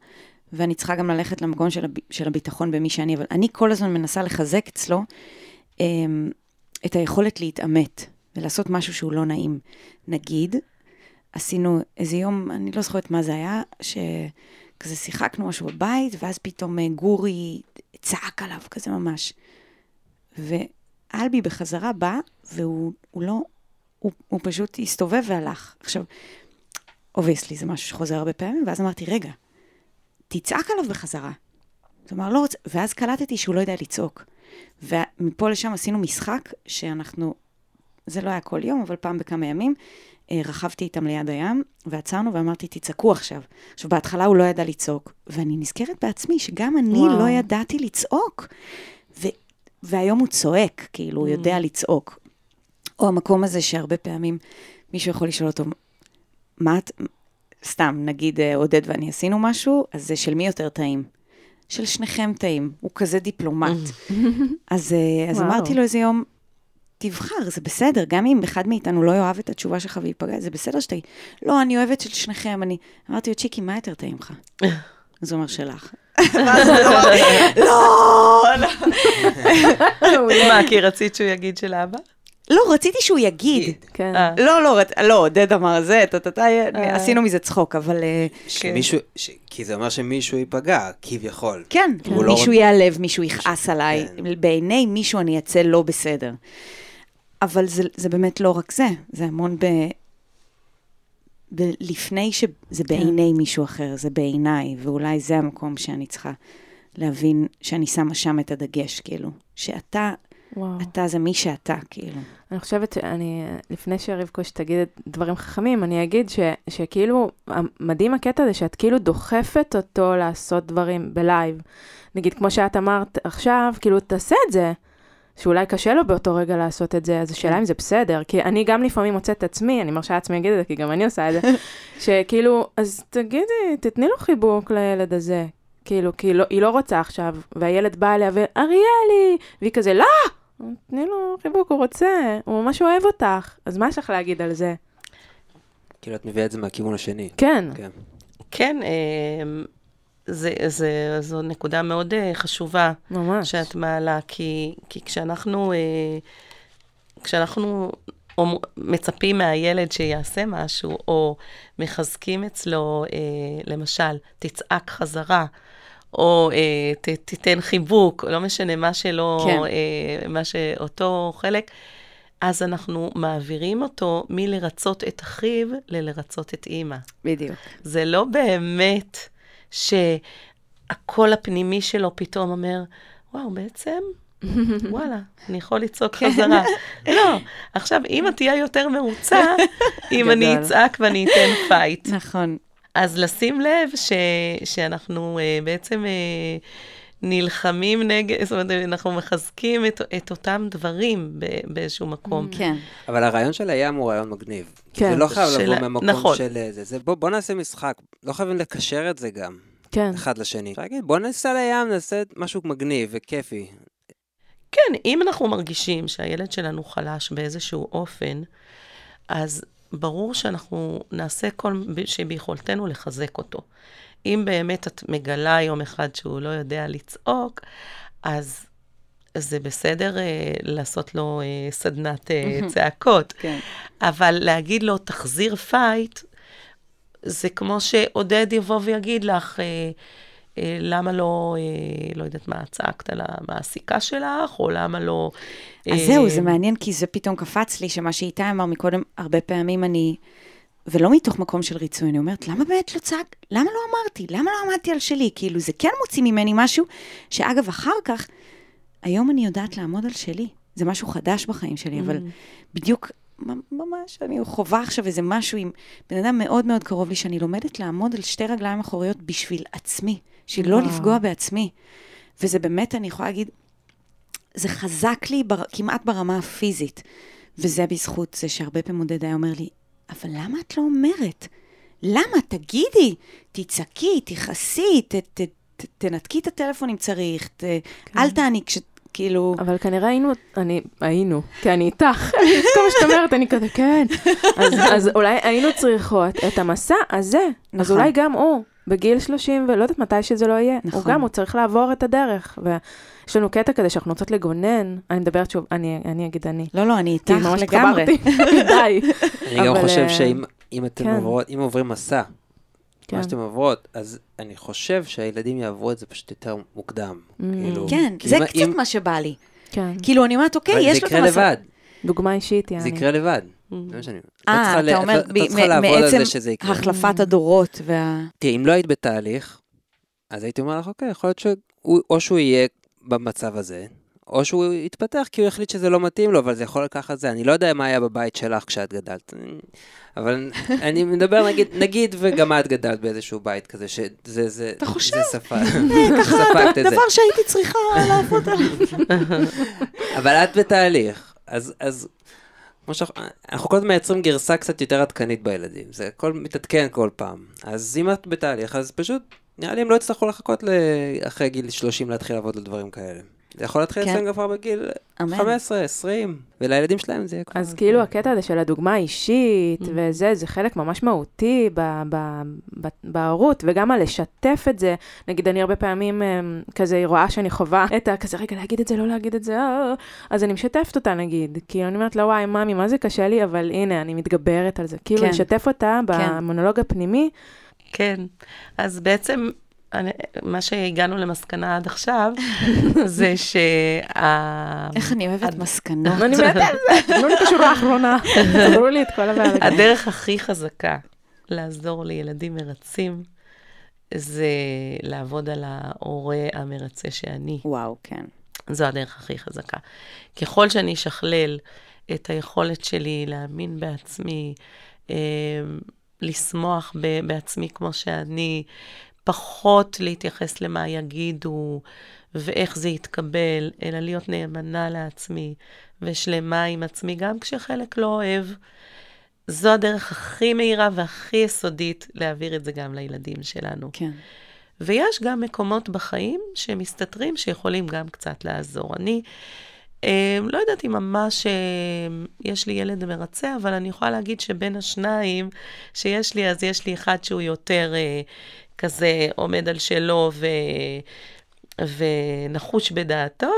ואני צריכה גם ללכת למקום של, הב... של הביטחון במי שאני, אבל אני כל הזמן מנסה לחזק אצלו אמ, את היכולת להתעמת ולעשות משהו שהוא לא נעים. נגיד, עשינו איזה יום, אני לא זוכרת מה זה היה, שכזה שיחקנו משהו בבית, ואז פתאום אה, גורי צעק עליו, כזה ממש. ואלבי בחזרה בא, והוא הוא לא, הוא, הוא פשוט הסתובב והלך. עכשיו, obviously, זה משהו שחוזר הרבה פעמים, ואז אמרתי, רגע, תצעק עליו בחזרה. אמר, לא רוצה, ואז קלטתי שהוא לא יודע לצעוק. ומפה לשם עשינו משחק שאנחנו, זה לא היה כל יום, אבל פעם בכמה ימים, אה, רכבתי איתם ליד הים, ועצרנו ואמרתי, תצעקו עכשיו. עכשיו, בהתחלה הוא לא ידע לצעוק, ואני נזכרת בעצמי שגם אני וואו. לא ידעתי לצעוק. ו- והיום הוא צועק, כאילו, הוא יודע לצעוק. או המקום הזה שהרבה פעמים מישהו יכול לשאול אותו, מה את, סתם, נגיד אה, עודד ואני עשינו משהו, אז זה של מי יותר טעים? של שניכם טעים, הוא כזה דיפלומט. אז, אה, אז. אמרתי לו איזה יום, תבחר, זה בסדר, גם אם אחד מאיתנו לא יאהב את התשובה שלך וייפגע, זה בסדר שתגיד, לא, אני אוהבת של שניכם, אני... אמרתי לו, צ'יקי, מה יותר טעים לך? אז הוא אומר, שלך. ואז הוא אמר, לא, לא. מה, כי רצית שהוא יגיד של אבא? לא, רציתי שהוא יגיד. כן. אה. לא, לא, רצ- לא, עודד אמר זה, טה-טה-טה, עשינו מזה צחוק, אבל אה, שמישהו, ש... כי זה אומר שמישהו ייפגע, כביכול. כן, לא מישהו ייעלב, מישהו יכעס עליי, כן. בעיני מישהו אני אצא לא בסדר. אבל זה, זה באמת לא רק זה, זה המון ב... ב... לפני שזה בעיני מישהו אחר, זה בעיניי, ואולי זה המקום שאני צריכה להבין שאני שמה שם את הדגש, כאילו, שאתה, וואו. אתה זה מי שאתה, כאילו. אני חושבת שאני, לפני שרבקוש תגיד דברים חכמים, אני אגיד ש, שכאילו, מדהים הקטע הזה שאת כאילו דוחפת אותו לעשות דברים בלייב. נגיד, כמו שאת אמרת עכשיו, כאילו, תעשה את זה. שאולי קשה לו באותו רגע לעשות את זה, אז השאלה אם זה בסדר, כי אני גם לפעמים מוצאת את עצמי, אני מרשה לעצמי להגיד את זה, כי גם אני עושה את זה, שכאילו, אז תגידי, תתני לו חיבוק לילד הזה, כאילו, כי לא, היא לא רוצה עכשיו, והילד בא אליה ואריאלי, והיא כזה, לא! תני לו חיבוק, הוא רוצה, הוא ממש אוהב אותך, אז מה יש לך להגיד על זה? כאילו, את מביאה את זה מהכיוון השני. כן, כן. כן, אה, זה, זה, זו נקודה מאוד אה, חשובה ממש. שאת מעלה, כי, כי כשאנחנו, אה, כשאנחנו מצפים מהילד שיעשה משהו, או מחזקים אצלו, למשל, תצעק חזרה, או אה, ת, תיתן חיבוק, לא משנה מה שלא, כן. אה, מה שאותו חלק, אז אנחנו מעבירים אותו מלרצות את אחיו ללרצות את אימא. בדיוק. זה לא באמת שהקול הפנימי שלו פתאום אומר, וואו, בעצם, וואלה, אני יכול לצעוק כן. חזרה. לא, עכשיו, אמא תהיה יותר מרוצה אם אני. אצעק ואני אתן fight. נכון. אז לשים לב ש, שאנחנו uh, בעצם uh, נלחמים נגד, זאת אומרת, אנחנו מחזקים את, את אותם דברים ב, באיזשהו מקום. כן. אבל הרעיון של הים הוא רעיון מגניב. כן. זה לא חייב של לבוא מהמקום נכון. של אה, זה. זה בוא, בוא נעשה משחק. לא חייבים לקשר את זה גם, כן. אחד לשני. אפשר להגיד, בוא ניסע לים, נעשה משהו מגניב וכיפי. כן, אם אנחנו מרגישים שהילד שלנו חלש באיזשהו אופן, אז ברור שאנחנו נעשה כל שביכולתנו לחזק אותו. אם באמת את מגלה יום אחד שהוא לא יודע לצעוק, אז זה בסדר אה, לעשות לו אה, סדנת אה, צעקות. כן. אבל להגיד לו, תחזיר fight, זה כמו שעודד יבוא ויגיד לך, אה, למה לא, אה, לא יודעת מה, צעקת על המעסיקה שלך, או למה לא... אז אה, זהו, זה מעניין, כי זה פתאום קפץ לי, שמה שאיתי אמר מקודם, הרבה פעמים אני, ולא מתוך מקום של ריצוי, אני אומרת, למה באמת לא צעק? למה לא אמרתי? למה לא עמדתי על שלי? כאילו, זה כן מוציא ממני משהו, שאגב, אחר כך, היום אני יודעת לעמוד על שלי. זה משהו חדש בחיים שלי, אבל בדיוק, ממ- ממש, אני חווה עכשיו איזה משהו עם בן אדם מאוד מאוד קרוב לי, שאני לומדת לעמוד על שתי רגליים אחוריות בשביל עצמי, בשביל לא וואו. לפגוע בעצמי. וזה באמת, אני יכולה להגיד, זה חזק לי בר, כמעט ברמה הפיזית. וזה בזכות זה שהרבה פעמים עודד היה אומר לי, אבל למה את לא אומרת? למה? תגידי, תצעקי, תכעסי, ת, ת, ת, תנתקי את הטלפון אם צריך, ת, אל תעני כש... כאילו... אבל כנראה היינו, אני, היינו, כי אני איתך, כל מה שאת אומרת, אני כזה, כן. אז, אז אולי היינו צריכות את המסע הזה, אז נכון. אולי גם הוא, בגיל 30, ולא יודעת מתי שזה לא יהיה, הוא נכון. גם, הוא צריך לעבור את הדרך. ויש לנו קטע כזה שאנחנו רוצות לגונן, אני מדברת שוב, אני, אני אגיד אני. לא, לא, אני כי איתך ממש לגמרי. התחברתי, די. אני גם חושב אה, שאם אם אתם כן. עוברות, אם עוברים מסע, כן. מה שאתם עוברות, אז אני חושב שהילדים יעברו את זה פשוט יותר מוקדם. Mm. כאילו, כן, זה אם- קצת אם- מה שבא לי. כן, כאילו, אני אומרת, אוקיי, יש זה לו את יקרה המסע. לבד, דוגמה אישית, יעני. זה יקרה לבד. זה מה שאני... אה, צריכה ל- אתה אומר, מעצם. החלפת הדורות וה... תראי, אם לא היית בתהליך, אז הייתי אומר לך, אוקיי, יכול להיות שהוא, או שהוא יהיה במצב הזה, או שהוא יתפתח כי הוא יחליט שזה לא מתאים לו, אבל זה יכול לקחת זה. אני לא יודע מה היה בבית שלך כשאת גדלת, אבל אני מדבר, נגיד, נגיד וגם את גדלת באיזשהו בית כזה, שזה, זה, אתה חושב? זה שפה, ספגת את זה. דבר שהייתי צריכה לעבוד עליו. אבל את בתהליך, אז, אז כמו שאנחנו, אנחנו כל הזמן מייצרים גרסה קצת יותר עדכנית בילדים, זה הכל מתעדכן כל פעם. אז אם את בתהליך, אז פשוט, נראה לי הם לא יצטרכו לחכות אחרי גיל 30 להתחיל לעבוד על דברים כאלה. זה יכול להתחיל כן. אצלם כבר בגיל אמן. 15, 20, ולילדים שלהם זה יהיה כבר... אז כאילו הקטע הזה של הדוגמה האישית Mm. וזה, זה חלק ממש מהותי ב- ב- ב- בהורות, וגם על לשתף את זה. נגיד, אני הרבה פעמים אמ, כזה רואה שאני חווה את ה... כזה, רגע, להגיד את זה, לא להגיד את זה, אה, אה", אז אני משתפת אותה נגיד. כאילו, אני אומרת לה, וואי, ממי, מה זה קשה לי, אבל הנה, אני מתגברת על זה. כאילו, כן. לשתף אותה במונולוג הפנימי, כן, אז בעצם אני, מה שהגענו למסקנה עד עכשיו, זה שה... איך אני אוהבת מסקנות. אני מתה על זה, תנו לי את השורה האחרונה, סגרו לי את כל הבעיה. הדרך הכי חזקה לעזור לילדים מרצים, זה לעבוד על ההורה המרצה שאני. וואו, כן. זו הדרך הכי חזקה. ככל שאני אשכלל את היכולת שלי להאמין בעצמי, אה, לשמוח ב- בעצמי כמו שאני, פחות להתייחס למה יגידו ואיך זה יתקבל, אלא להיות נאמנה לעצמי ושלמה עם עצמי, גם כשחלק לא אוהב. זו הדרך הכי מהירה והכי יסודית להעביר את זה גם לילדים שלנו. כן. ויש גם מקומות בחיים שמסתתרים, שיכולים גם קצת לעזור. אני אה, לא יודעת אם ממש אה, יש לי ילד מרצה, אבל אני יכולה להגיד שבין השניים שיש לי, אז יש לי אחד שהוא יותר אה, כזה עומד על שלו ו... ונחוש בדעתו,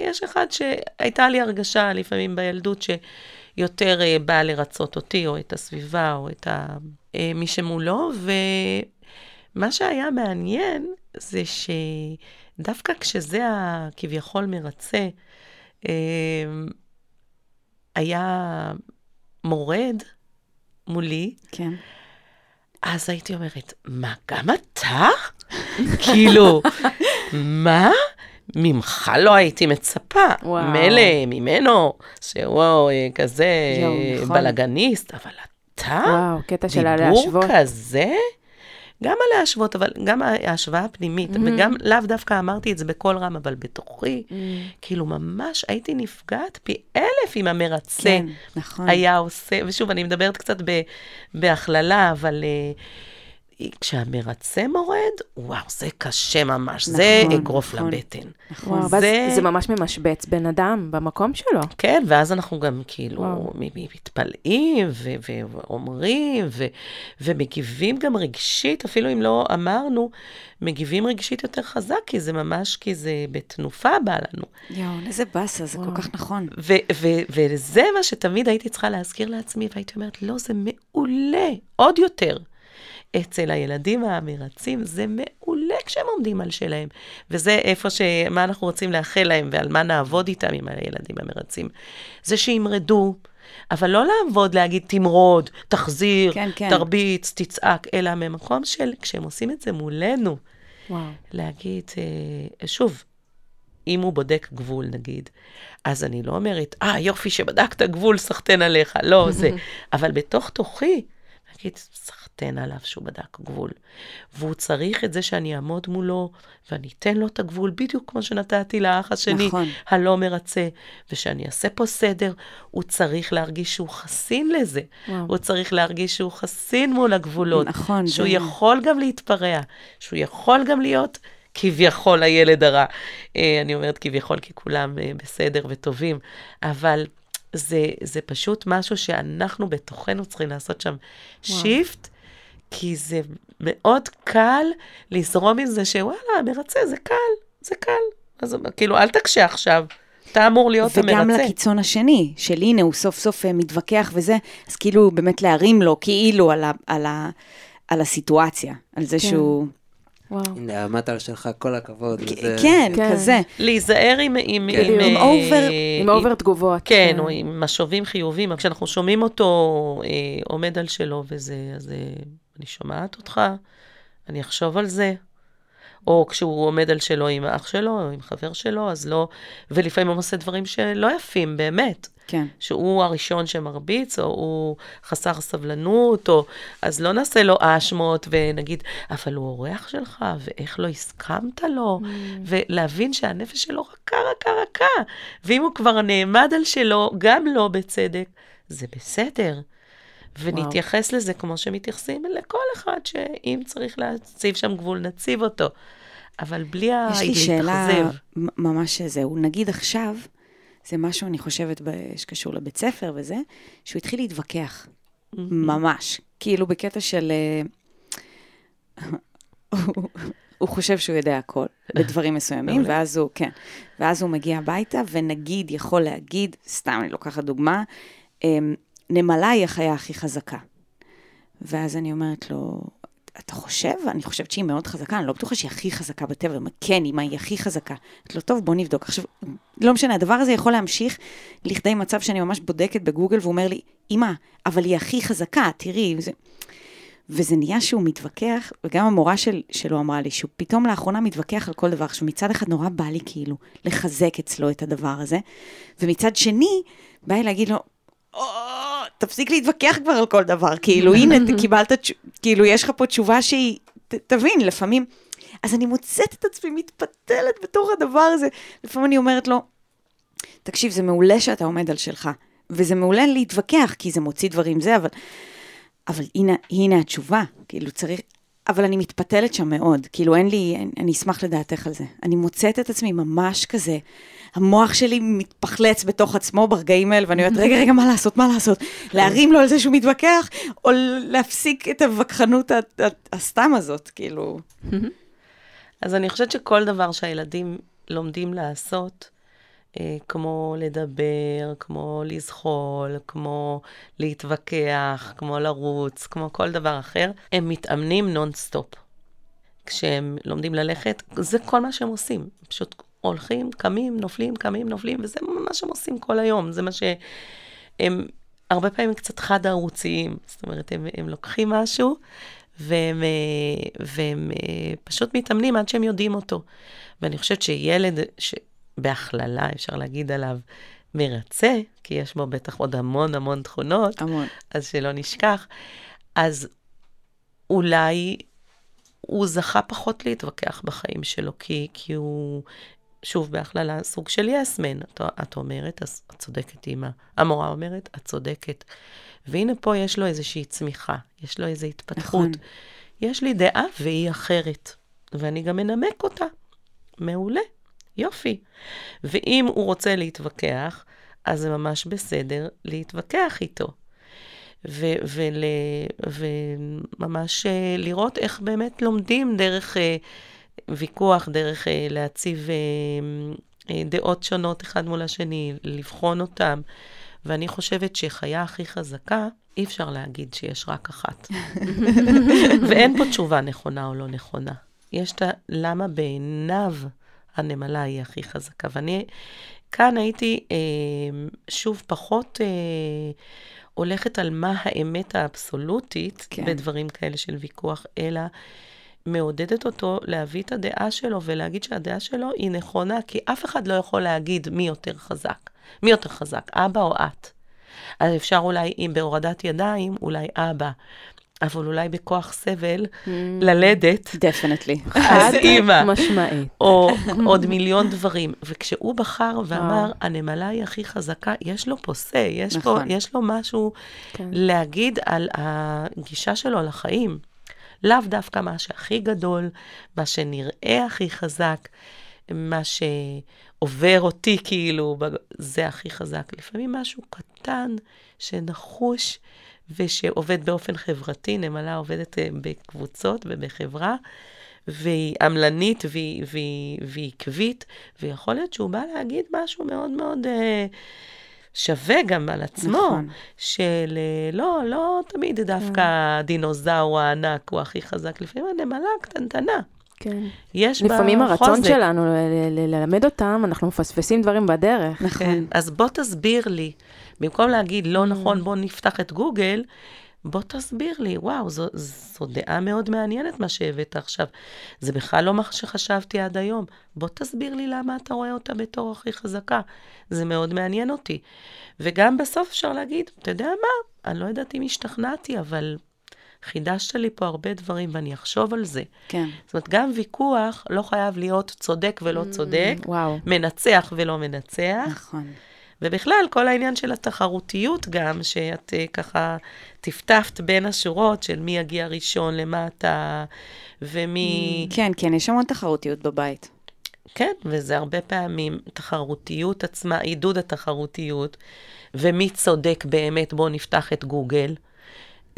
ויש אחד שהייתה לי הרגשה לפעמים בילדות שיותר אה, באה לרצות אותי, או את הסביבה, או את ה... אה, מי שמולו, ומה שהיה מעניין זה שדווקא כשזה הכביכול מרצה, אה, היה מורד מולי, כן. אז הייתי אומרת, מה, גם אתה? כאילו, מה? ממך לא הייתי מצפה. וואו. מילא ממנו, שהוא אה, כזה אה, נכון. בלאגניסט, אבל אתה? וואו, קטע של דיבור הלהשוות. כזה? גם הלהשוות, אבל גם ההשוואה הפנימית, וגם לאו דווקא אמרתי את זה בקול רם, אבל בתוכי, כאילו ממש הייתי נפגעת פי אלף עם המרצה. כן, נכון. היה עושה, ושוב, אני מדברת קצת ב, בהכללה, אבל uh, כשהמרצה מורד, וואו, זה קשה ממש, זה נכון, אגרוף נכון. לבטן. נכון. וואו, ואז זה- זה ממש ממשבץ בן אדם במקום שלו. כן, ואז אנחנו גם כאילו וואו. מתפלאים ו- ואומרים ו- ומגיבים גם רגשית, אפילו אם לא אמרנו, מגיבים רגשית יותר חזק, כי זה ממש, כי זה בתנופה בא לנו. יואו, איזה באסה, זה כל וואו. כך נכון. ו- ו- וזה מה שתמיד הייתי צריכה להזכיר לעצמי, והייתי אומרת, לא, זה מעולה, עוד יותר. אצל הילדים המרצים זה מעולה כשהם עומדים על שלהם. וזה איפה ש... מה אנחנו רוצים לאחל להם ועל מה נעבוד איתם עם הילדים המרצים. זה שימרדו, אבל לא לעבוד, להגיד תמרוד, תחזיר, כן, כן. תרביץ, תצעק, אלא ממקום של, כשהם עושים את זה מולנו, וואו. להגיד, אה, שוב, אם הוא בודק גבול, נגיד, אז אני לא אומרת, אה, יופי שבדקת גבול, סחטיין עליך. לא, זה. אבל בתוך תוכי, להגיד, סחטיין עליו שהוא בדק גבול. והוא צריך את זה שאני אעמוד מולו, ואני אתן לו את הגבול, בדיוק כמו שנתתי לאח השני, נכון. הלא מרצה, ושאני אעשה פה סדר, הוא צריך להרגיש שהוא חסין לזה. וואו. הוא צריך להרגיש שהוא חסין מול הגבולות. נכון, שהוא זה- יכול גם להתפרע, שהוא יכול גם להיות כביכול הילד הרע. אה, אני אומרת כביכול כי כולם אה, בסדר וטובים, אבל זה, זה פשוט משהו שאנחנו בתוכנו צריכים לעשות שם שיפט, כי זה מאוד קל לזרום עם זה שוואלה, מרצה, זה קל, זה קל. אז כאילו, אל תקשה עכשיו, אתה אמור להיות המרצה. וגם לקיצון השני, של הנה, הוא סוף סוף אה, מתווכח וזה, אז כאילו באמת להרים לו כאילו על, ה, על, ה, על הסיטואציה, על זה שהוא... וואו. הנה, עמדת על שלך, כל הכבוד. וזה- כן, כן. כזה. להיזהר עם... עם, כן. עם, עם אה, over- עם over תגובות. כן, או עם משובים חיובים, אבל כשאנחנו שומעים אותו אה, עומד על שלו וזה, אז אה, אני שומעת אותך, אני אחשוב על זה. או כשהוא עומד על שלו עם האח שלו, או עם חבר שלו, אז לא... ולפעמים הוא עושה דברים שלא יפים, באמת. כן. שהוא הראשון שמרביץ, או הוא חסר סבלנות, או... אז לא נעשה לו האשמות ונגיד, אבל הוא אורח שלך, ואיך לא הסכמת לו, Mm. ולהבין שהנפש שלו רכה, רכה, רכה. ואם הוא כבר נעמד על שלו, גם לא בצדק, זה בסדר. ונתייחס לזה כמו שמתייחסים לכל אחד, שאם צריך להציב שם גבול, נציב אותו. אבל בלי ה- יש לי שאלה להתאכזב. ממש זהו. נגיד עכשיו, זה משהו, אני חושבת, שקשור לבית ספר וזה, שהוא התחיל להתווכח. ממש. כאילו בקטע של... אה, הוא- חושב שהוא יודע הכל, בדברים מסוימים. ואז הוא, כן, ואז הוא מגיע הביתה, ונגיד, יכול להגיד, סתם, אני לוקחת דוגמה, אמ, נמלה היא החיה הכי חזקה. ואז אני אומרת לו, אתה חושב? אני חושבת שהיא מאוד חזקה, אני לא בטוחה שהיא הכי חזקה בטבע. כן, אמא, היא הכי חזקה. אמרתי לו, טוב, בוא נבדוק. עכשיו, לא משנה, הדבר הזה יכול להמשיך לכדי מצב שאני ממש בודקת בגוגל, והוא אומר לי, אמא, אבל היא הכי חזקה, תראי. זה... וזה נהיה שהוא מתווכח, וגם המורה של, שלו אמרה לי, שהוא פתאום לאחרונה מתווכח על כל דבר. עכשיו, מצד אחד נורא בא לי כאילו לחזק אצלו את הדבר הזה, ומצד שני, בא לי להגיד לו, "או, תפסיק להתווכח כבר על כל דבר, כאילו, הנה, קיבלת, כאילו, יש לך פה תשובה שהיא, ת, תבין, לפעמים... אז אני מוצאת את עצמי מתפתלת בתוך הדבר הזה. לפעמים אני אומרת לו, תקשיב, זה מעולה שאתה עומד על שלך, וזה מעולה להתווכח, כי זה מוציא דברים זה, אבל, אבל הנה, הנה התשובה, כאילו צריך, אבל אני מתפתלת שם מאוד, כאילו אין לי, אני אשמח לדעתך על זה. אני מוצאת את עצמי ממש כזה, המוח שלי מתפחלץ בתוך עצמו ברגעים האלה, ואני אומרת, רגע, רגע, מה לעשות, מה לעשות? להרים לו על זה שהוא מתווכח, או להפסיק את הווכחנות הסתם הזאת, כאילו. אז אני חושבת שכל דבר שהילדים לומדים לעשות, אה, כמו לדבר, כמו לזחול, כמו להתווכח, כמו לרוץ, כמו כל דבר אחר, הם מתאמנים נונסטופ. כשהם לומדים ללכת, זה כל מה שהם עושים. פשוט הולכים, קמים, נופלים, קמים, נופלים, וזה מה שהם עושים כל היום. זה מה שהם הרבה פעמים קצת חד-ערוציים. זאת אומרת, הם, הם לוקחים משהו, והם, אה, והם אה, פשוט מתאמנים עד שהם יודעים אותו. ואני חושבת שילד, שבהכללה אפשר להגיד עליו, מרצה, כי יש בו בטח עוד המון המון תכונות, המון. אז שלא נשכח, אז אולי הוא זכה פחות להתווכח בחיים שלו, כי, כי הוא, שוב, בהכללה, סוג של יסמן. את, את אומרת, אז את צודקת, אימא. המורה אומרת, את צודקת. והנה פה יש לו איזושהי צמיחה, יש לו איזו התפתחות. נכון. יש לי דעה והיא אחרת, ואני גם אנמק אותה. מעולה, יופי. ואם הוא רוצה להתווכח, אז זה ממש בסדר להתווכח איתו. ו- ול- וממש אה, לראות איך באמת לומדים דרך אה, ויכוח, דרך אה, להציב אה, אה, דעות שונות אחד מול השני, לבחון אותם. ואני חושבת שחיה הכי חזקה, אי אפשר להגיד שיש רק אחת. ואין פה תשובה נכונה או לא נכונה. יש את ה... למה בעיניו הנמלה היא הכי חזקה. ואני כאן הייתי אה, שוב פחות אה, הולכת על מה האמת האבסולוטית כן. בדברים כאלה של ויכוח, אלא מעודדת אותו להביא את הדעה שלו ולהגיד שהדעה שלו היא נכונה, כי אף אחד לא יכול להגיד מי יותר חזק. מי יותר חזק, אבא או את? אז אפשר אולי, אם בהורדת ידיים, אולי אבא, אבל אולי בכוח סבל, ללדת, דפנטלי. אז אימא. משמעית. או עוד מיליון דברים. וכשהוא בחר ואמר. הנמלה היא הכי חזקה, יש לו פה say, יש, נכון. פה, יש לו משהו כן. להגיד על הגישה שלו לחיים. לאו דווקא מה שהכי גדול, מה שנראה הכי חזק, מה שעובר אותי כאילו, זה הכי חזק. לפעמים משהו קטן, שנחוש ושעובד באופן חברתי, נמלה עובדת אה, בקבוצות ובחברה, והיא עמלנית והיא, והיא, והיא עקבית, ויכול להיות שהוא בא להגיד משהו מאוד מאוד אה, שווה גם על עצמו, נכון. של אה, לא, לא תמיד דווקא הדינוזאור הענק הוא הכי חזק, לפעמים הנמלה הקטנטנה. כן. יש בה לפעמים הרצון חוזק. שלנו ללמד אותם, אנחנו מפספסים דברים בדרך. נכון. אז בוא תסביר לי, במקום להגיד, לא נכון, בוא נפתח את גוגל, בוא תסביר לי, וואו, זו, זו דעה מאוד מעניינת מה שהבאת עכשיו. זה בכלל לא מה שחשבתי עד היום. בוא תסביר לי למה אתה רואה אותה בתור הכי חזקה. זה מאוד מעניין אותי. וגם בסוף אפשר להגיד, אתה יודע מה, אני לא יודעת אם השתכנעתי, אבל חידשת לי פה הרבה דברים ואני אחשוב על זה. כן. זאת אומרת, גם ויכוח לא חייב להיות צודק ולא צודק, וואו. מנצח ולא מנצח. נכון. ובכלל, כל העניין של התחרותיות גם, שאת אה, ככה טפטפת בין השורות של מי יגיע ראשון למטה, ומי... כן, כן, יש המון תחרותיות בבית. כן, וזה הרבה פעמים תחרותיות עצמה, עידוד התחרותיות, ומי צודק באמת, בואו נפתח את גוגל.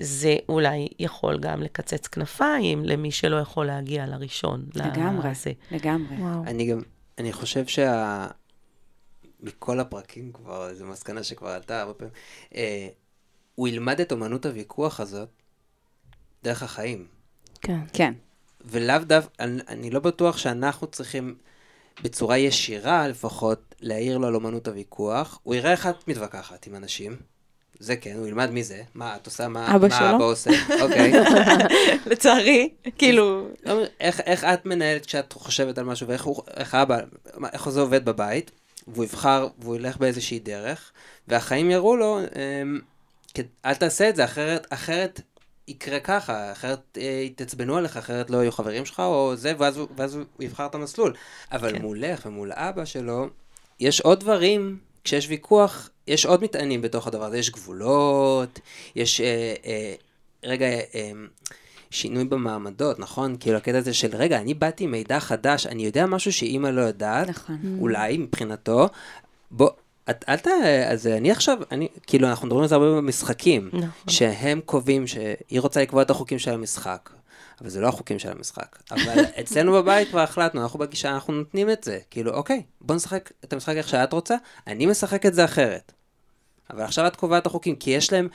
זה אולי יכול גם לקצץ כנפיים למי שלא יכול להגיע לראשון. לגמרי, לזה. לגמרי. וואו. אני גם, אני חושב שה... מכל הפרקים כבר, זו מסקנה שכבר עלתה הרבה פעמים, אה, הוא ילמד את אומנות הוויכוח הזאת דרך החיים. כן. כן. ולאו דווקא, אני, אני לא בטוח שאנחנו צריכים בצורה ישירה לפחות להעיר לו על אומנות הוויכוח. הוא יראה איך את מתווכחת עם אנשים. זה כן, הוא ילמד מזה. מה את עושה, מה, אבא מה? אבא עושה, אוקיי. לצערי, כאילו... לא, איך, איך את מנהלת כשאת חושבת על משהו, ואיך הוא, איך אבא, איך זה עובד בבית, והוא יבחר, והוא ילך באיזושהי דרך, והחיים יראו לו, אמ, אל תעשה את זה, אחרת, אחרת יקרה ככה, אחרת אה, יתעצבנו עליך, אחרת לא יהיו חברים שלך, או זה, ואז, ואז הוא יבחר את המסלול. אבל כן. מולך ומול אבא שלו, יש עוד דברים, כשיש ויכוח, יש עוד מטענים בתוך הדבר הזה, יש גבולות, יש, אה, אה, רגע, אה, שינוי במעמדות, נכון? כאילו הקטע הזה של, רגע, אני באתי עם מידע חדש, אני יודע משהו שאימא לא יודעת, נכון. אולי מבחינתו, בוא, את, אל ת... אז אני עכשיו, אני, כאילו, אנחנו מדברים על זה הרבה במשחקים, נכון. שהם קובעים שהיא רוצה לקבוע את החוקים של המשחק, אבל זה לא החוקים של המשחק. אבל אצלנו בבית כבר החלטנו, אנחנו בגישה, אנחנו נותנים את זה. כאילו, אוקיי, בוא נשחק את המשחק איך שאת רוצה, אני משחק את זה אחרת. אבל עכשיו את קובעת את החוקים, כי יש להם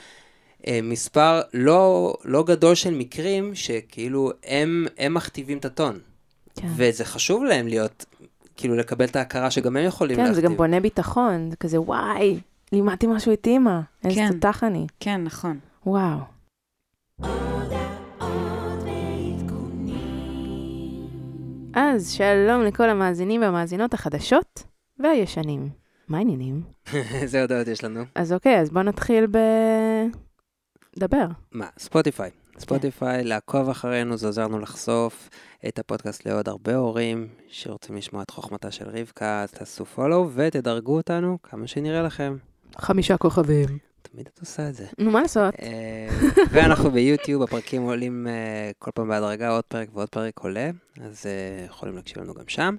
מספר לא, לא גדול של מקרים שכאילו הם, הם מכתיבים את הטון. כן. וזה חשוב להם להיות, כאילו לקבל את ההכרה שגם הם יכולים כן, להכתיב. זה גם בונה ביטחון, זה כזה, וואי, לימדתי משהו את אימא, איזה כן. תותח אני. כן, נכון. וואו. אז שלום לכל המאזינים והמאזינות החדשות והישנים. מה העניינים? איזה הודעות יש לנו? אז אוקיי, אז בוא נתחיל ב... דבר. מה, ספוטיפיי. ספוטיפיי, לעקוב אחרינו, זה עוזר לנו לחשוף את הפודקאסט לעוד הרבה הורים שרוצים לשמוע את חוכמתה של רבקה, אז תעשו פולו ותדרגו אותנו כמה שנראה לכם. חמישה כוכבים. תמיד את עושה את זה. נו, מה לעשות? אה, ואנחנו ביוטיוב, הפרקים עולים אה, כל פעם בהדרגה, עוד פרק ועוד פרק עולה, אז אה, יכולים להקשיב לנו גם שם.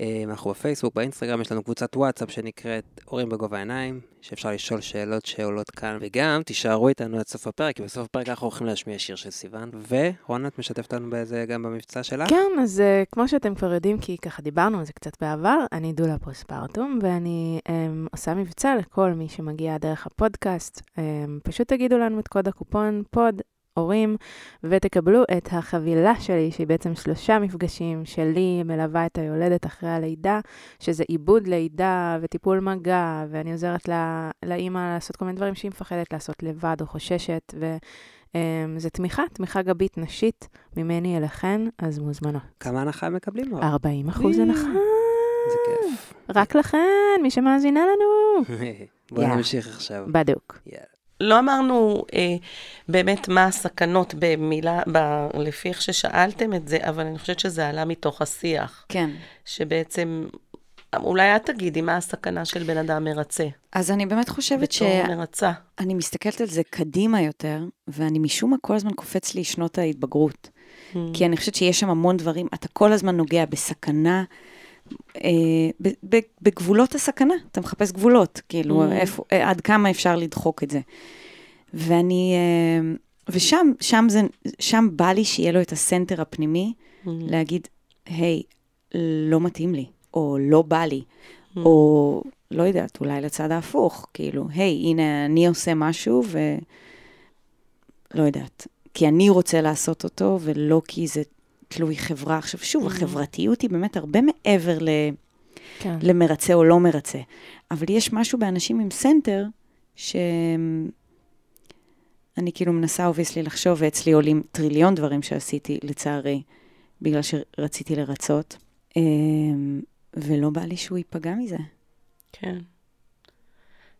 אה, אנחנו בפייסבוק, באינסטגרם, יש לנו קבוצת וואטסאפ שנקראת הורים בגובה העיניים, שאפשר לשאול שאלות שעולות כאן, וגם תישארו איתנו עד סוף הפרק, כי בסוף הפרק אנחנו הולכים להשמיע שיר של סיוון, ורונה, את משתפת אותנו בזה גם במבצע שלך? כן, אז אה, כמו שאתם כבר יודעים, כי ככה דיברנו על זה קצת בעבר, אני דולה postpartum, ואני אמ, עושה מבצע לכל מי שמגיע דרך הפודקאסט. אמ, פשוט תגידו לנו את קוד הקופון פוד. הורים, ותקבלו את החבילה שלי, שהיא בעצם שלושה מפגשים שלי, מלווה את היולדת אחרי הלידה, שזה עיבוד לידה וטיפול מגע, ואני עוזרת לה, לאימא לעשות כל מיני דברים שהיא מפחדת לעשות לבד או חוששת, וזה תמיכה, תמיכה גבית נשית ממני אליכן, אז מוזמנות. כמה הנחה הם מקבלים? 40 אחוז הנחה, זה כיף. רק לכן, מי שמאזינה לנו. בואו. נמשיך עכשיו. בדוק. יאללה. לא אמרנו אה, באמת מה הסכנות במילה, ב, לפי איך ששאלתם את זה, אבל אני חושבת שזה עלה מתוך השיח, כן. שבעצם, אולי את תגידי מה הסכנה של בן אדם מרצה. אז אני באמת חושבת ש... בתור מרצה. אני מסתכלת על זה קדימה יותר, ואני משום מה כל הזמן קופץ לי שנות ההתבגרות. Mm. כי אני חושבת שיש שם המון דברים, אתה כל הזמן נוגע בסכנה, אה, ב- ב- בגבולות הסכנה, אתה מחפש גבולות, כאילו, Mm. איפה, אה, עד כמה אפשר לדחוק את זה. ואני, אה, ושם, שם זה, שם בא לי שיהיה לו את הסנטר הפנימי, Mm. להגיד, היי, לא מתאים לי, או לא בא לי, ממ. או לא יודעת, אולי לצד ההפוך, כאילו, היי, הנה, אני עושה משהו ו... לא יודעת, כי אני רוצה לעשות אותו, ולא כי זה תלוי חברה. עכשיו, שוב, החברתיות היא באמת הרבה מעבר ל... כן. למרצה או לא מרצה. אבל יש משהו באנשים עם center, שאני כאילו מנסה obviously לחשוב, ואצלי עולים טריליון דברים שעשיתי, לצערי, בגלל שרציתי לרצות, אמ, ולא בא לי שהוא ייפגע מזה. כן.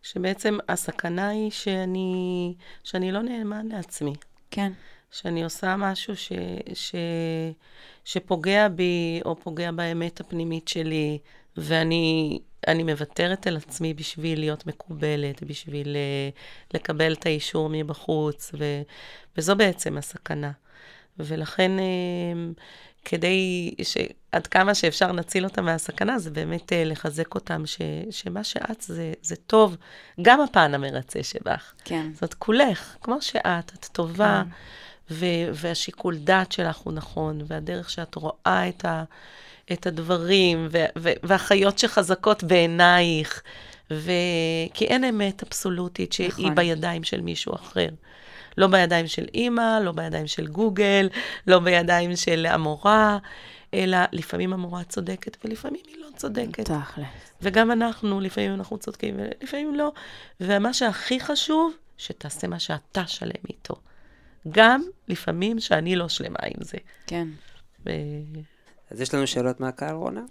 שבעצם הסכנה היא שאני, שאני לא נאמן לעצמי. כן. שאני עושה משהו ש, ש, שפוגע בי או פוגע באמת הפנימית שלי, ואני אני מוותרת על עצמי בשביל להיות מקובלת, בשביל אה, לקבל את האישור מבחוץ, ו, וזו בעצם הסכנה. ולכן, אה, כדי שעד כמה שאפשר נציל אותם מהסכנה, זה באמת אה, לחזק אותם, ש, שמה שאת זה, זה טוב, גם הפן המרצה שבך. כן. זאת כולך, כמו שאת, את טובה, ו- והשיקול דעת שלך הוא נכון, והדרך שאת רואה את, ה- את הדברים, ו- ו- והחיות שחזקות בעינייך, ו- כי אין אמת אבסולוטית שהיא נכון. בידיים של מישהו אחר. לא בידיים של אימא, לא בידיים של גוגל, לא בידיים של המורה, אלא לפעמים המורה צודקת ולפעמים היא לא צודקת. תכל'ס. וגם אנחנו, לפעמים אנחנו צודקים ולפעמים לא. ומה שהכי חשוב, שתעשה מה שאתה שלם איתו. גם לפעמים שאני לא שלמה עם זה. כן. ו... אז יש לנו שאלות מהקהל, רונה?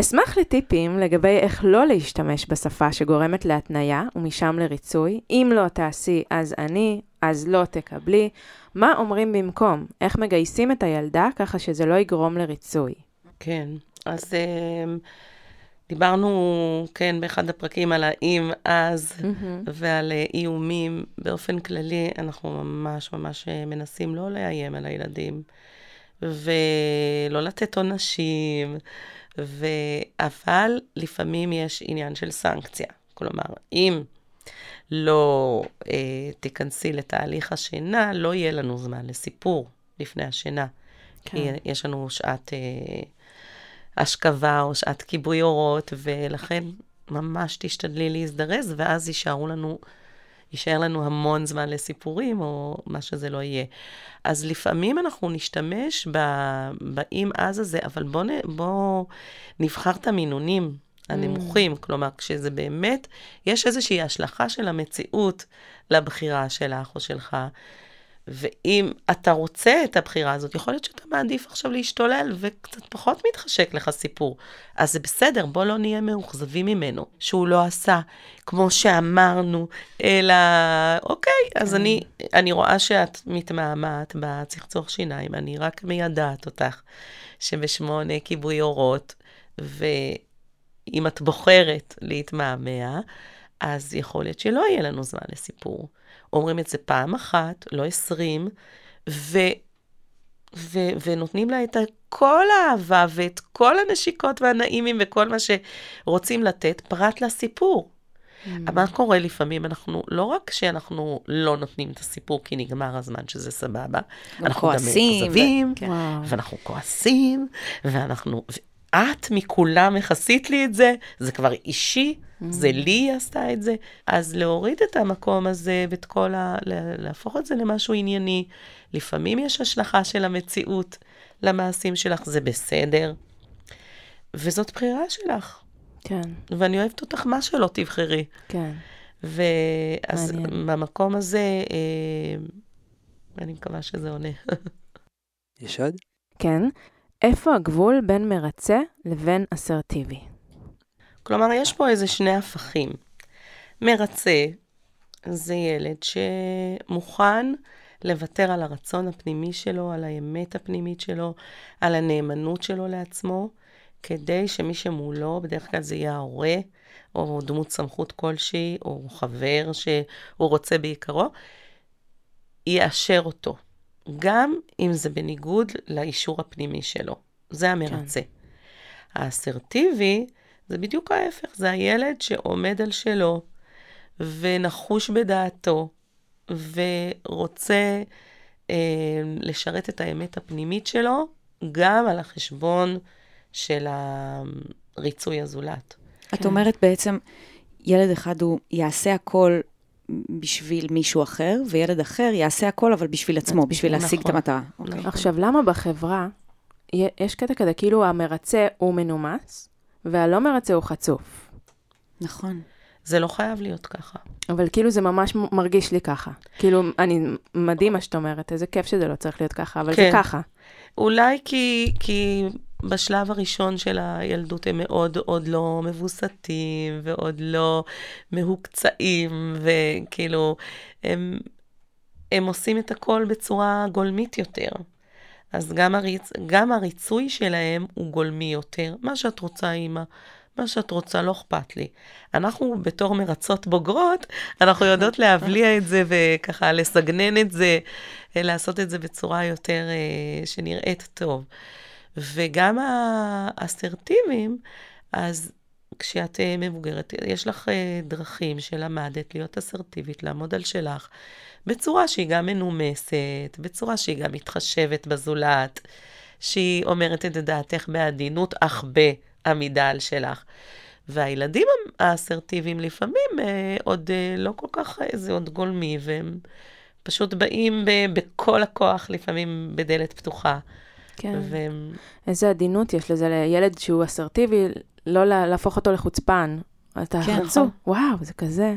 אשמח לטיפים לגבי איך לא להשתמש בשפה שגורמת להתניה ומשם לריצוי. אם לא תעשי, אז אני, אז לא תקבלי. מה אומרים במקום? איך מגייסים את הילדה ככה שזה לא יגרום לריצוי? כן, אז um, דיברנו, כן, באחד הפרקים על האם, אז, מהמם. ועל אה, איומים. באופן כללי, אנחנו ממש ממש אה, מנסים לא לאיים על הילדים, ולא לתת עונשים, ו... אבל לפעמים יש עניין של סנקציה. כלומר, אם לא אה, תיכנסי לתהליך השינה, לא יהיה לנו זמן לסיפור לפני השינה. כן. כי יש לנו שעת אה, השכבה או שעת כיבוי אורות, ולכן ממש תשתדלי להזדרז, ואז יישארו לנו, יישאר לנו המון זמן לסיפורים, או מה שזה לא יהיה. אז לפעמים אנחנו נשתמש באם אז הזה, אבל בואו בוא נבחר את המינונים הנמוכים. כלומר, כשזה באמת, יש איזושהי השלכה של המציאות לבחירה שלך או שלך. ואם אתה רוצה את הבחירה הזאת, יכול להיות שאתה מעדיף עכשיו להשתולל וקצת פחות מתחשק לך סיפור. אז זה בסדר, בוא לא נהיה מאוכזבים ממנו, שהוא לא עשה כמו שאמרנו, אלא אוקיי, אז אני, אני רואה שאת מתמהמהת בצחצוח שיניים, אני רק מיידעת אותך שבשמונה כיבוי אורות, ואם את בוחרת להתמהמה, אז יכול להיות שלא יהיה לנו זמן לסיפור. אומרים את זה פעם אחת, לא עשרים, ו, ו, ונותנים לה את כל האהבה ואת כל הנשיקות והנעימים וכל מה שרוצים לתת, פרט לסיפור. Mm. מה קורה לפעמים? אנחנו, לא רק שאנחנו לא נותנים את הסיפור כי נגמר הזמן, שזה סבבה, אנחנו כועסים, גם מאוכזבים, ו- כן. ואנחנו כועסים, ואנחנו... את מכולם יחסית לי את זה, זה כבר אישי, זה לי היא עשתה את זה. אז להוריד את המקום הזה ואת כל ה... לה- להפוך את זה למשהו ענייני. לפעמים יש השלכה של המציאות למעשים שלך, זה בסדר. וזאת בחירה שלך, כן, ואני אוהבת אותך מה שלא תבחרי. כן. ואז מעניין. במקום הזה, אה, אני מקווה שזה עונה. יש עוד? כן. איפה הגבול בין מרצה לבין אסרטיבי? כלומר, יש פה איזה שני הפכים. מרצה זה ילד שמוכן לוותר על הרצון הפנימי שלו, על האמת הפנימית שלו, על הנאמנות שלו לעצמו, כדי שמי שמולו, בדרך כלל זה יהיה ההורה, או דמות סמכות כלשהי, או חבר שהוא רוצה בעיקרו, יאשר אותו, גם אם זה בניגוד לאישור הפנימי שלו. זה המרצה. האסרטיבי זה בדיוק ההפך, זה הילד שעומד על שלו, ונחוש בדעתו, ורוצה אה, לשרת את האמת הפנימית שלו, גם על החשבון של הריצוי הזולת. את כן. אומרת בעצם, ילד אחד הוא יעשה הכל בשביל מישהו אחר, וילד אחר יעשה הכל, אבל בשביל עצמו, בשביל להשיג את נכון. המטרה. אוקיי. נכון. עכשיו, למה בחברה יש קטע כזה, כאילו המרצה הוא מנומס, והלא מרצה הוא חצוף. נכון. זה לא חייב להיות ככה. אבל כאילו זה ממש מרגיש לי ככה. כאילו, אני, מדהים מה שאת אומרת, איזה כיף שזה לא צריך להיות ככה, אבל כן. זה ככה. אולי כי, כי בשלב הראשון של הילדות הם מאוד עוד לא מבוסתים ועוד לא מהוקצעים, וכאילו, הם, הם עושים את הכל בצורה גולמית יותר. אז גם, הריצ, גם הריצוי שלהם הוא גולמי יותר. מה שאת רוצה, אימא, מה שאת רוצה, לא אכפת לי. אנחנו בתור מרצות בוגרות, אנחנו יודעות להבליע את זה וככה לסגנן את זה, לעשות את זה בצורה יותר אה, שנראית טוב. וגם האסרטיביים, אז כשאת אה, מבוגרת, יש לך אה, דרכים שלמדת להיות אסרטיבית, לעמוד על שלך, בצורה שהיא גם מנומסת, בצורה שהיא גם מתחשבת בזולת, שהיא אומרת את דעתך בעדינות, אך בעמידה על שלך. והילדים האסרטיביים לפעמים אה, עוד לא כל כך, זה עוד גולמי, והם פשוט באים בכל הכוח, לפעמים בדלת פתוחה. כן. והם... איזה עדינות יש לזה לילד שהוא אסרטיבי, לא לה- להפוך אותו לחוצפן. אתה כן, חצוף, נכון. וואו, זה כזה.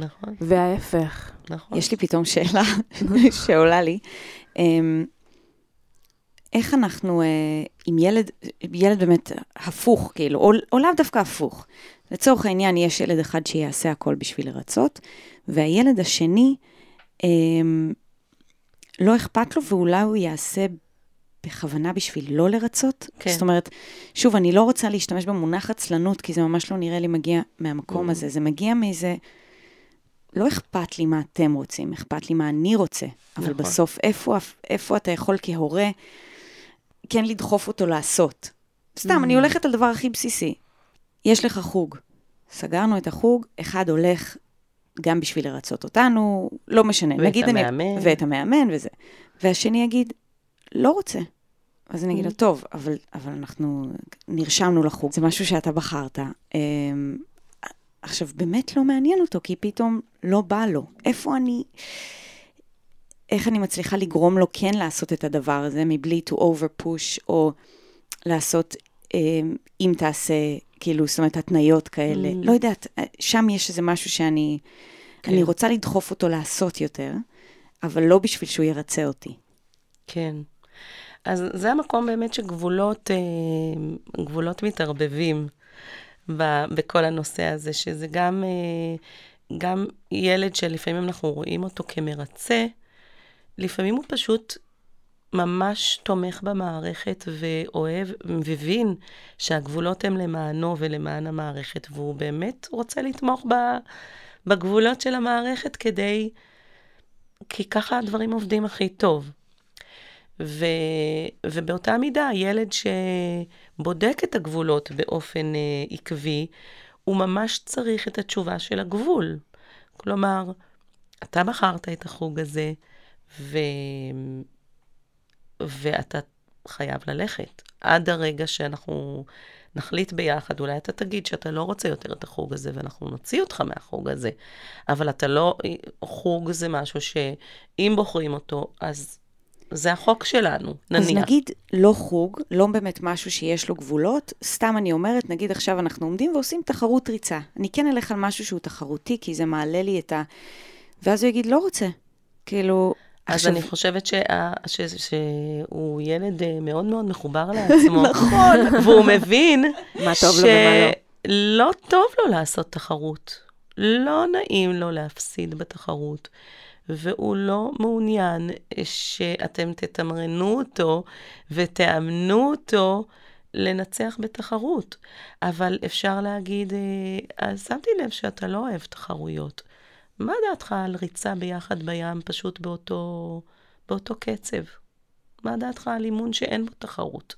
נכון, וההפך. נכון. יש לי פתאום שאלה שעולה לי. אמ, איך אנחנו, אה, עם ילד, ילד באמת הפוך, כאילו, או, או לאו דווקא הפוך. לצורך העניין, יש ילד אחד שיעשה הכל בשביל לרצות, והילד השני, אמ, לא אכפת לו, ואולי הוא יעשה בכוונה בשביל לא לרצות. כן. זאת אומרת, שוב, אני לא רוצה להשתמש במונח עצלנות, כי זה ממש לא נראה לי מגיע מהמקום Mm. הזה. זה מגיע מאיזה... לא אכפת לי מה אתם רוצים, אכפת לי מה אני רוצה. אבל נכון. בסוף, איפה, איפה אתה יכול כהורה כן לדחוף אותו לעשות? סתם, אני הולכת על דבר הכי בסיסי. יש לך חוג. סגרנו את החוג, אחד הולך גם בשביל לרצות אותנו, לא משנה. ואת נגיד אני- המאמן. ואת המאמן וזה. והשני יגיד, לא רוצה. אז אני אגיד לו, טוב, אבל, אבל אנחנו נרשמנו לחוג, זה משהו שאתה בחרת. אמ, עכשיו, באמת לא מעניין אותו, כי פתאום לא בא לו. איפה אני... איך אני מצליחה לגרום לו כן לעשות את הדבר הזה, מבלי to over push, או לעשות, אמ, אם תעשה, כאילו, זאת אומרת, התניות כאלה. Mm. לא יודעת, שם יש איזה משהו שאני... כן. אני רוצה לדחוף אותו לעשות יותר, אבל לא בשביל שהוא ירצה אותי. כן. אז זה המקום באמת שגבולות אה, גבולות מתערבבים בכל הנושא הזה, שזה גם, אה, גם ילד שלפעמים אנחנו רואים אותו כמרצה, לפעמים הוא פשוט ממש תומך במערכת ואוהב, מבין שהגבולות הם למענו ולמען המערכת, והוא באמת רוצה לתמוך ב, בגבולות של המערכת כדי, כי ככה הדברים עובדים הכי טוב. ו, ובאותה מידה, ילד שבודק את הגבולות באופן אה, עקבי, הוא ממש צריך את התשובה של הגבול. כלומר, אתה בחרת את החוג הזה, ו... ואתה חייב ללכת. עד הרגע שאנחנו נחליט ביחד, אולי אתה תגיד שאתה לא רוצה יותר את החוג הזה, ואנחנו נוציא אותך מהחוג הזה. אבל אתה לא, חוג זה משהו שאם בוחרים אותו, אז זה החוק שלנו, נניח. אז נגיד לא חוג, לא באמת משהו שיש לו גבולות, סתם אני אומרת, נגיד עכשיו אנחנו עומדים ועושים תחרות ריצה. אני כן אלך על משהו שהוא תחרותי, כי זה מעלה לי את ה... ואז הוא יגיד, לא רוצה. כאילו, אז עכשיו... אני חושבת שה, ש, שהוא ילד אה, מאוד מאוד מחובר לעצמו. נכון. והוא מבין מה טוב לו ומה לא. שלא טוב לו לעשות תחרות. לא נעים לו להפסיד בתחרות. והוא לא מעוניין שאתם תתמרנו אותו ותאמנו אותו לנצח בתחרות. אבל אפשר להגיד, אה, אז שמתי לב שאתה לא אוהב תחרויות. מה דעתך על ריצה ביחד בים פשוט באותו, באותו קצב? מה דעתך על אימון שאין בו תחרות?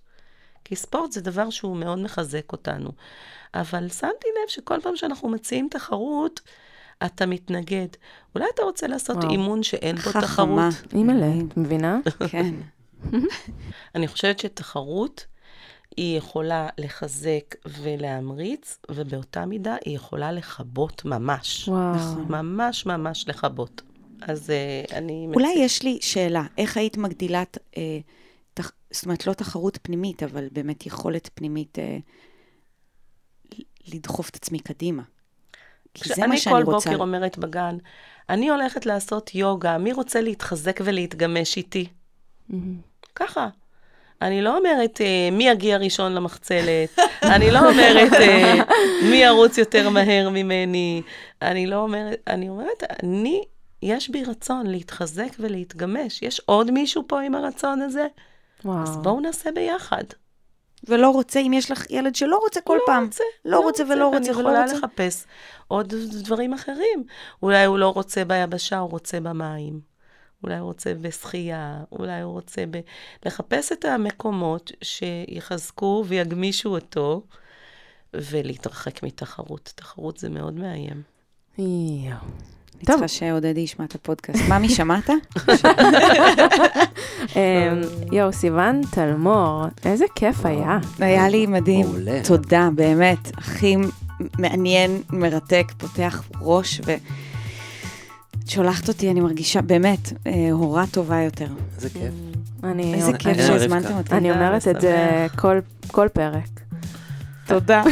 כי ספורט זה דבר שהוא מאוד מחזק אותנו. אבל שמתי לב שכל פעם שאנחנו מציעים תחרות, אתה מתנגד. אולי אתה רוצה לעשות וואו. אימון שאין בו חכמה. תחרות? אימא'לה, את מבינה? כן. אני חושבת שתחרות היא יכולה לחזק ולהמריץ, ובאותה מידה היא יכולה לכבות ממש. וואו. נכון. ממש ממש לכבות. אז uh, אני... אולי יש לי שאלה, איך היית מגדילה, אה, תח... זאת אומרת, לא תחרות פנימית, אבל באמת יכולת פנימית אה, לדחוף את עצמי קדימה. כי זה מה שאני אני כל רוצה. בוקר אומרת בגן, אני הולכת לעשות יוגה, מי רוצה להתחזק ולהתגמש איתי? מהמם. ככה. אני לא אומרת אה, מי יגיע ראשון למחצלת, אני לא אומרת אה, מי ירוץ יותר מהר ממני, אני לא אומרת, אני אומרת, אני, יש בי רצון להתחזק ולהתגמש. יש עוד מישהו פה עם הרצון הזה? וואו. אז בואו נעשה ביחד. ולא רוצה, אם יש לך ילד שלא רוצה כל לא פעם. רוצה, לא רוצה ולא רוצה אני ולא יכולה רוצה. לחפש עוד דברים אחרים. אולי הוא לא רוצה ביבשה, הוא רוצה במים. אולי הוא רוצה בשחייה, אולי הוא רוצה ב... לחפש את המקומות שיחזקו ויגמישו אותו, ולהתרחק מתחרות. תחרות זה מאוד מאיים. יואו. אני. צריכה שעודדי ישמע את הפודקאסט. ממי, שמעת? אמ, יואו, סיוון תלמור, איזה כיף היה. היה לי מדהים. תודה, באמת. הכי מעניין, מרתק, פותח ראש, ו... שולחת אותי, אני מרגישה, באמת, אה, הורה טובה יותר. איזה כיף. אני איזה כיף שהזמנתם. אותי. אני אומרת את זה כל- כל פרק. תודה.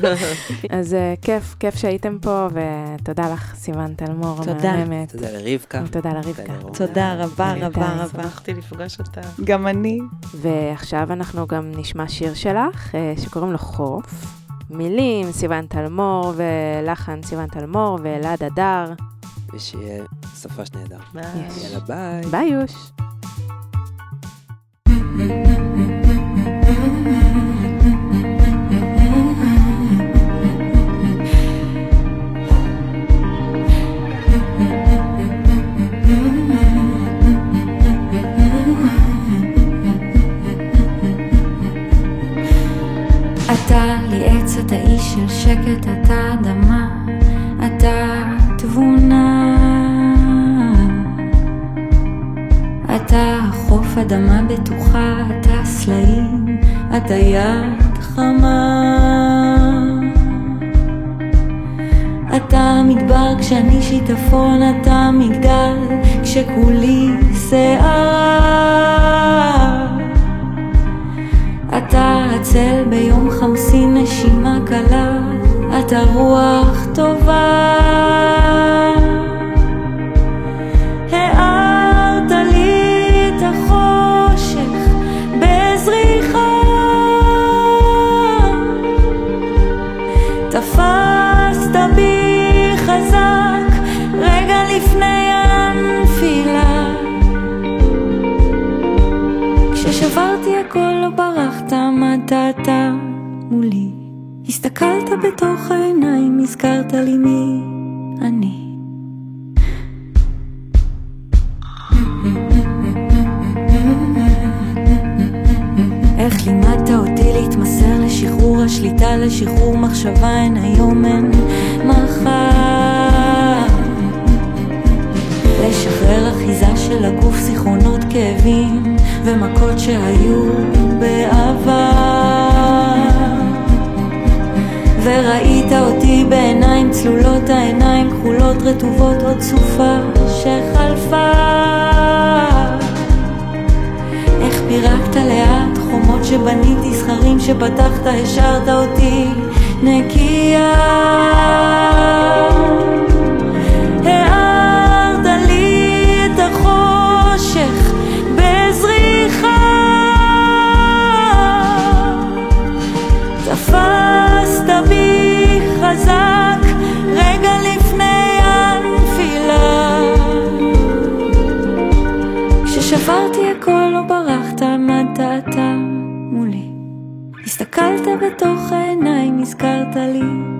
אז אה, כיף, כיף שהייתם פה, ותודה לך, סיוון תלמור, תודה. המהממת. תודה לרבקה. ותודה לרבקה. תודה רבה רבה. רבה. שמחתי לפגוש אותה. גם אני. ועכשיו אנחנו גם נשמע שיר שלך, אה, שקוראים לו חוף. מילים, סיוון תלמור, ולחן סיוון תלמור, ואלעד הדר. ושיהיה סופש נהדר. ביי. יאללה ביי. ביי יוש. Mm-hmm. אתה איש של שקט, אתה אדמה, אתה תבונה. אתה החוף, אדמה בטוחה, אתה סלעים, אתה יד חמה. אתה מדבר כשאני שיטפון, אתה מגדל כשכולי שערה. הצל ביום חמסי נשימה קלה, אתה רוח טובה. בתוך העיניים, הזכרת לי מי אני. איך לימדת אותי להתמסר לשחרור השליטה, לשחרור מחשבה, אין היום, אין מחר. לשחרר אחיזה של הגוף, זיכרונות, כאבים ומכות שהיו בעבר. וראית אותי בעיניים צלולות, העיניים כחולות, רטובות, עוד סופה שחלפה. איך פירקת לאט חומות שבניתי, סכרים שפתחת, השארת אותי נקייה. בתוך העיניים, הזכרת לי